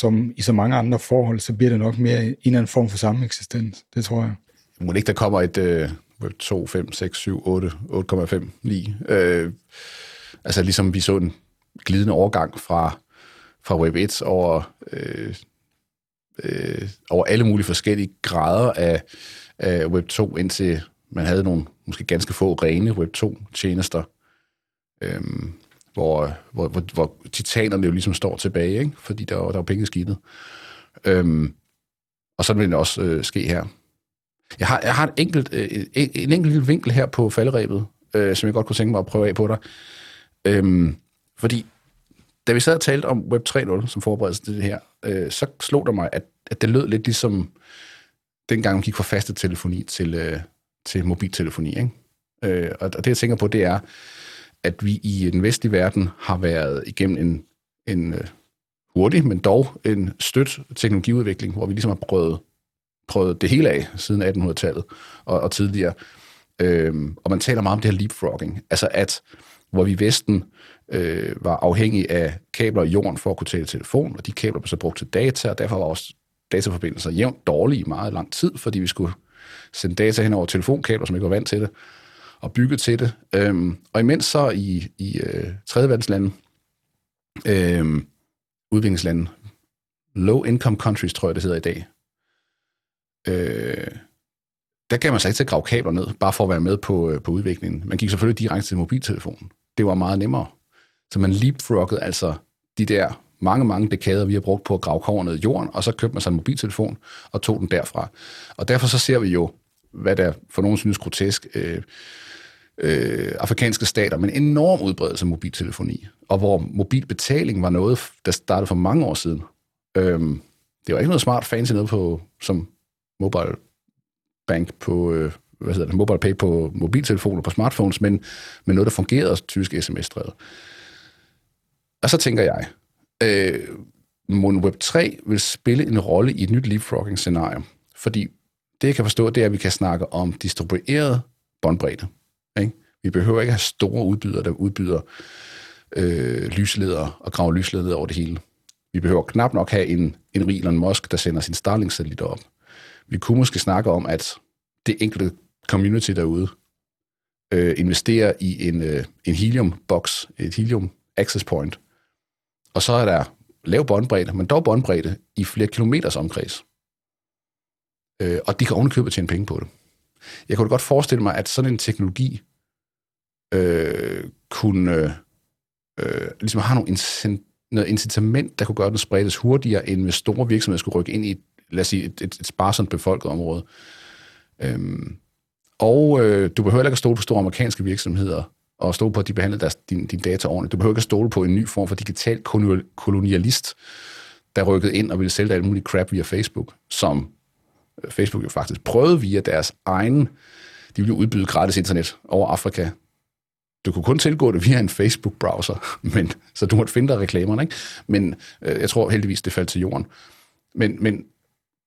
som i så mange andre forhold, så bliver det nok mere en eller anden form for sameksistens. Det tror jeg. Må ikke der kommer et øh, 2, 5, 6, 7, 8, 8,5 9. Øh, altså ligesom vi så en glidende overgang fra, fra Web 1 over, øh, øh, over alle mulige forskellige grader af, af Web 2, indtil man havde nogle måske ganske få rene Web 2-tjenester, øh, hvor, hvor, hvor, hvor titanerne jo ligesom står tilbage, ikke? fordi der, der var penge i skidtet. Øh, og så vil det også øh, ske her. Jeg har, jeg har et enkelt, øh, en, en enkelt lille vinkel her på falderæbet, øh, som jeg godt kunne tænke mig at prøve af på dig. Øhm, fordi da vi sad og talte om Web 3.0 som forberedelse til det her, øh, så slog det mig, at, at det lød lidt ligesom dengang man gik fra faste telefoni til, øh, til mobiltelefoni. Ikke? Øh, og, og det jeg tænker på, det er, at vi i den vestlige verden har været igennem en, en øh, hurtig, men dog en stødt teknologiudvikling, hvor vi ligesom har prøvet prøvet det hele af siden 1800-tallet og, og tidligere. Øhm, og man taler meget om det her leapfrogging, altså at hvor vi i Vesten øh, var afhængige af kabler i jorden for at kunne tale telefon, og de kabler blev så brugt til data, og derfor var også dataforbindelser jævnt dårlige i meget lang tid, fordi vi skulle sende data hen over telefonkabler, som ikke var vant til det, og bygge til det. Øhm, og imens så i, i øh, tredjeverdenslande, øh, udviklingslande, low income countries, tror jeg, det hedder i dag, øh, der gav man sig ikke til at grave kabler ned, bare for at være med på, øh, på udviklingen. Man gik selvfølgelig direkte til mobiltelefonen. Det var meget nemmere. Så man leapfroggede altså de der mange, mange dekader, vi har brugt på at grave kover ned i jorden, og så købte man sig en mobiltelefon og tog den derfra. Og derfor så ser vi jo, hvad der for nogen synes grotesk, øh, øh, afrikanske stater med en enorm udbredelse af mobiltelefoni, og hvor mobilbetaling var noget, der startede for mange år siden. Øhm, det var ikke noget smart fancy noget på, som mobile bank på, øh, hvad hedder det, mobile pay på mobiltelefoner, på smartphones, men, men noget, der fungerede tysk sms-drevet. Og så tænker jeg, øh, Web 3 vil spille en rolle i et nyt leapfrogging-scenario, fordi det, jeg kan forstå, det er, at vi kan snakke om distribueret båndbredde. Ikke? Vi behøver ikke have store udbydere, der udbyder øh, lysledere og graver lysledere over det hele. Vi behøver knap nok have en, en Elon Musk, der sender sin Starlink-satellitter op. Vi kunne måske snakke om, at det enkelte community derude øh, investerer i en, øh, en helium-box, et helium access point, og så er der lav båndbredde, men dog båndbredde i flere kilometers omkreds. Øh, og de kan ovenikøbet tjene penge på det. Jeg kunne godt forestille mig, at sådan en teknologi øh, kunne øh, ligesom have nogle noget incitament, der kunne gøre den spredes hurtigere, end hvis store virksomheder skulle rykke ind i et lad os sige, et, et, et sparsomt befolket område. Øhm, og øh, du behøver ikke at stole på store amerikanske virksomheder og stole på, at de behandler deres, din, din data ordentligt. Du behøver ikke at stole på en ny form for digital kolonialist, der rykkede ind og ville sælge alt muligt crap via Facebook, som øh, Facebook jo faktisk prøvede via deres egen, de ville udbyde gratis internet over Afrika. Du kunne kun tilgå det via en Facebook-browser, men, så du måtte finde dig reklamerne. Ikke? Men øh, jeg tror heldigvis, det faldt til jorden. Men, men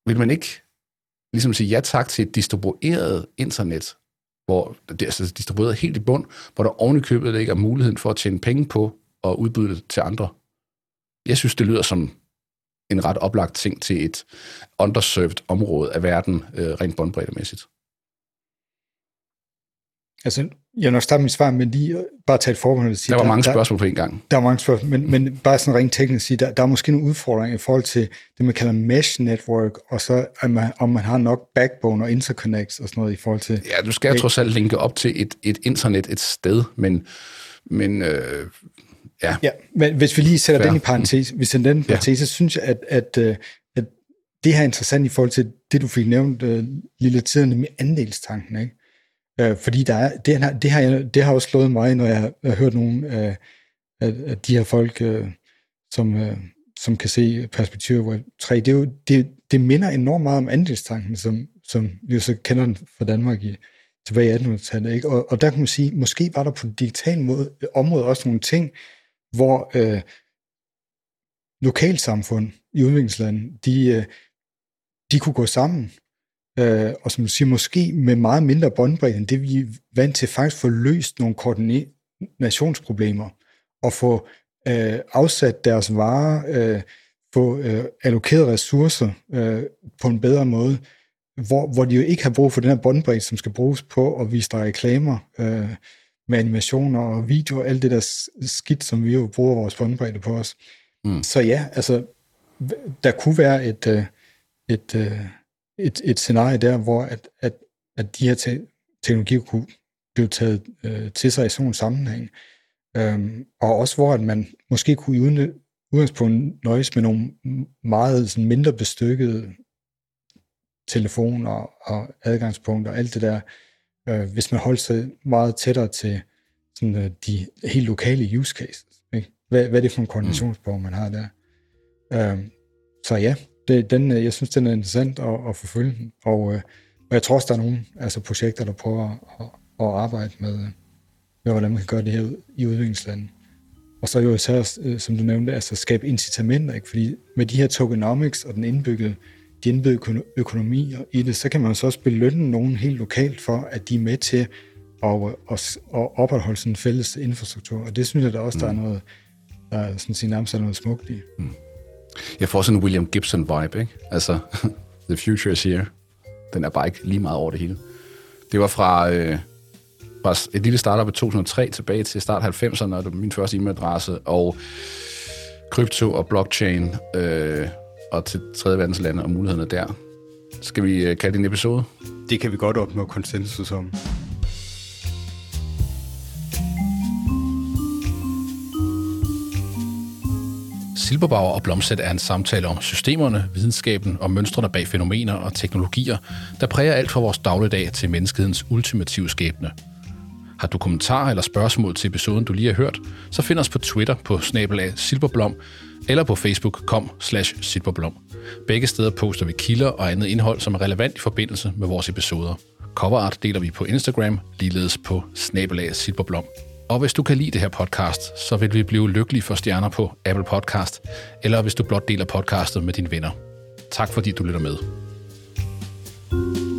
vil man ikke ligesom sige ja tak til et distribueret internet, hvor det er altså distribueret helt i bund, hvor der oven i købet ikke er muligheden for at tjene penge på og udbyde det til andre. Jeg synes, det lyder som en ret oplagt ting til et underserved område af verden, øh, rent båndbreddemæssigt. Altså, jeg nok starte mit svar med lige bare tage et forhold. Sige, der var mange der, spørgsmål på en gang. Der var mange spørgsmål, men, men bare sådan rent teknisk sige, der, der er måske nogle udfordringer i forhold til det, man kalder mesh network, og så om man, om man har nok backbone og interconnects og sådan noget i forhold til... Ja, du skal jo trods alt linke op til et, et internet et sted, men, men øh, ja. Ja, men hvis vi lige sætter Fair. den i parentes, vi sætter den i parentes, ja. så synes jeg, at, at, øh, at det her er interessant i forhold til det, du fik nævnt uh, lille tiden, med andelstanken, ikke? Øh, fordi der er, det, har, det, har jeg, det har også slået mig, når jeg har hørt nogle øh, af, af, af de her folk, øh, som, øh, som kan se perspektiv Web 3. Det, er jo, det, det minder enormt meget om andelstanken, som, som vi jo så kender den fra Danmark i, tilbage i 1800-tallet. Ikke? Og, og der kan man sige, måske var der på det digitale måde, område også nogle ting, hvor øh, lokalsamfund i udviklingslandet, de, øh, de kunne gå sammen øh, og som du siger, måske med meget mindre båndbredde end det, vi er vant til, faktisk få løst nogle koordinationsproblemer, og få øh, afsat deres varer, øh, få øh, allokeret ressourcer øh, på en bedre måde, hvor, hvor de jo ikke har brug for den her båndbredde, som skal bruges på at vise dig reklamer øh, med animationer og videoer, alt det der skidt, som vi jo bruger vores båndbredde på os. Mm. Så ja, altså, der kunne være et, øh, et, et, øh, et, et scenarie der, hvor at, at, at de her te- teknologier kunne blive taget øh, til sig i sådan en sammenhæng. Øhm, og også hvor at man måske kunne uden udgangspunkt nøjes med nogle meget sådan, mindre bestykkede telefoner og adgangspunkter og alt det der, øh, hvis man holdt sig meget tættere til sådan, øh, de helt lokale use cases. Ikke? Hvad, hvad er det for en koordinationsborg, man har der? Øh, så ja, det, den, øh, jeg synes, den er interessant at, at forfølge. Og, øh, og jeg tror også, der er nogle altså projekter, der prøver at, at arbejde med, med, hvordan man kan gøre det her i udviklingslandet. Og så jo især, øh, som du nævnte, altså skabe incitamenter, ikke? fordi med de her tokenomics og den indbyggede, de indbyggede økonomier i det, så kan man så også belønne nogen helt lokalt for, at de er med til at, at, at opretholde sådan en fælles infrastruktur. Og det synes jeg da også, mm. der er mm. noget, der er sådan sige, nærmest er noget smukt i. Mm. Jeg får sådan en William Gibson-vibe, ikke? Altså, the future is here. Den er bare ikke lige meget over det hele. Det var fra, øh, fra et lille startup i 2003 tilbage til start 90'erne, og det var min første e-mailadresse, og krypto og blockchain, øh, og til tredje verdens lande og mulighederne der. Skal vi øh, kalde det en episode? Det kan vi godt opnå konsensus om. Silberbauer og Blomsæt er en samtale om systemerne, videnskaben og mønstrene bag fænomener og teknologier, der præger alt fra vores dagligdag til menneskehedens ultimative skæbne. Har du kommentarer eller spørgsmål til episoden, du lige har hørt, så find os på Twitter på snabelag silberblom eller på facebook.com slash silberblom. Begge steder poster vi kilder og andet indhold, som er relevant i forbindelse med vores episoder. Coverart deler vi på Instagram, ligeledes på snabelag silberblom. Og hvis du kan lide det her podcast, så vil vi blive lykkelige for stjerner på Apple Podcast, eller hvis du blot deler podcastet med dine venner. Tak fordi du lytter med. thank you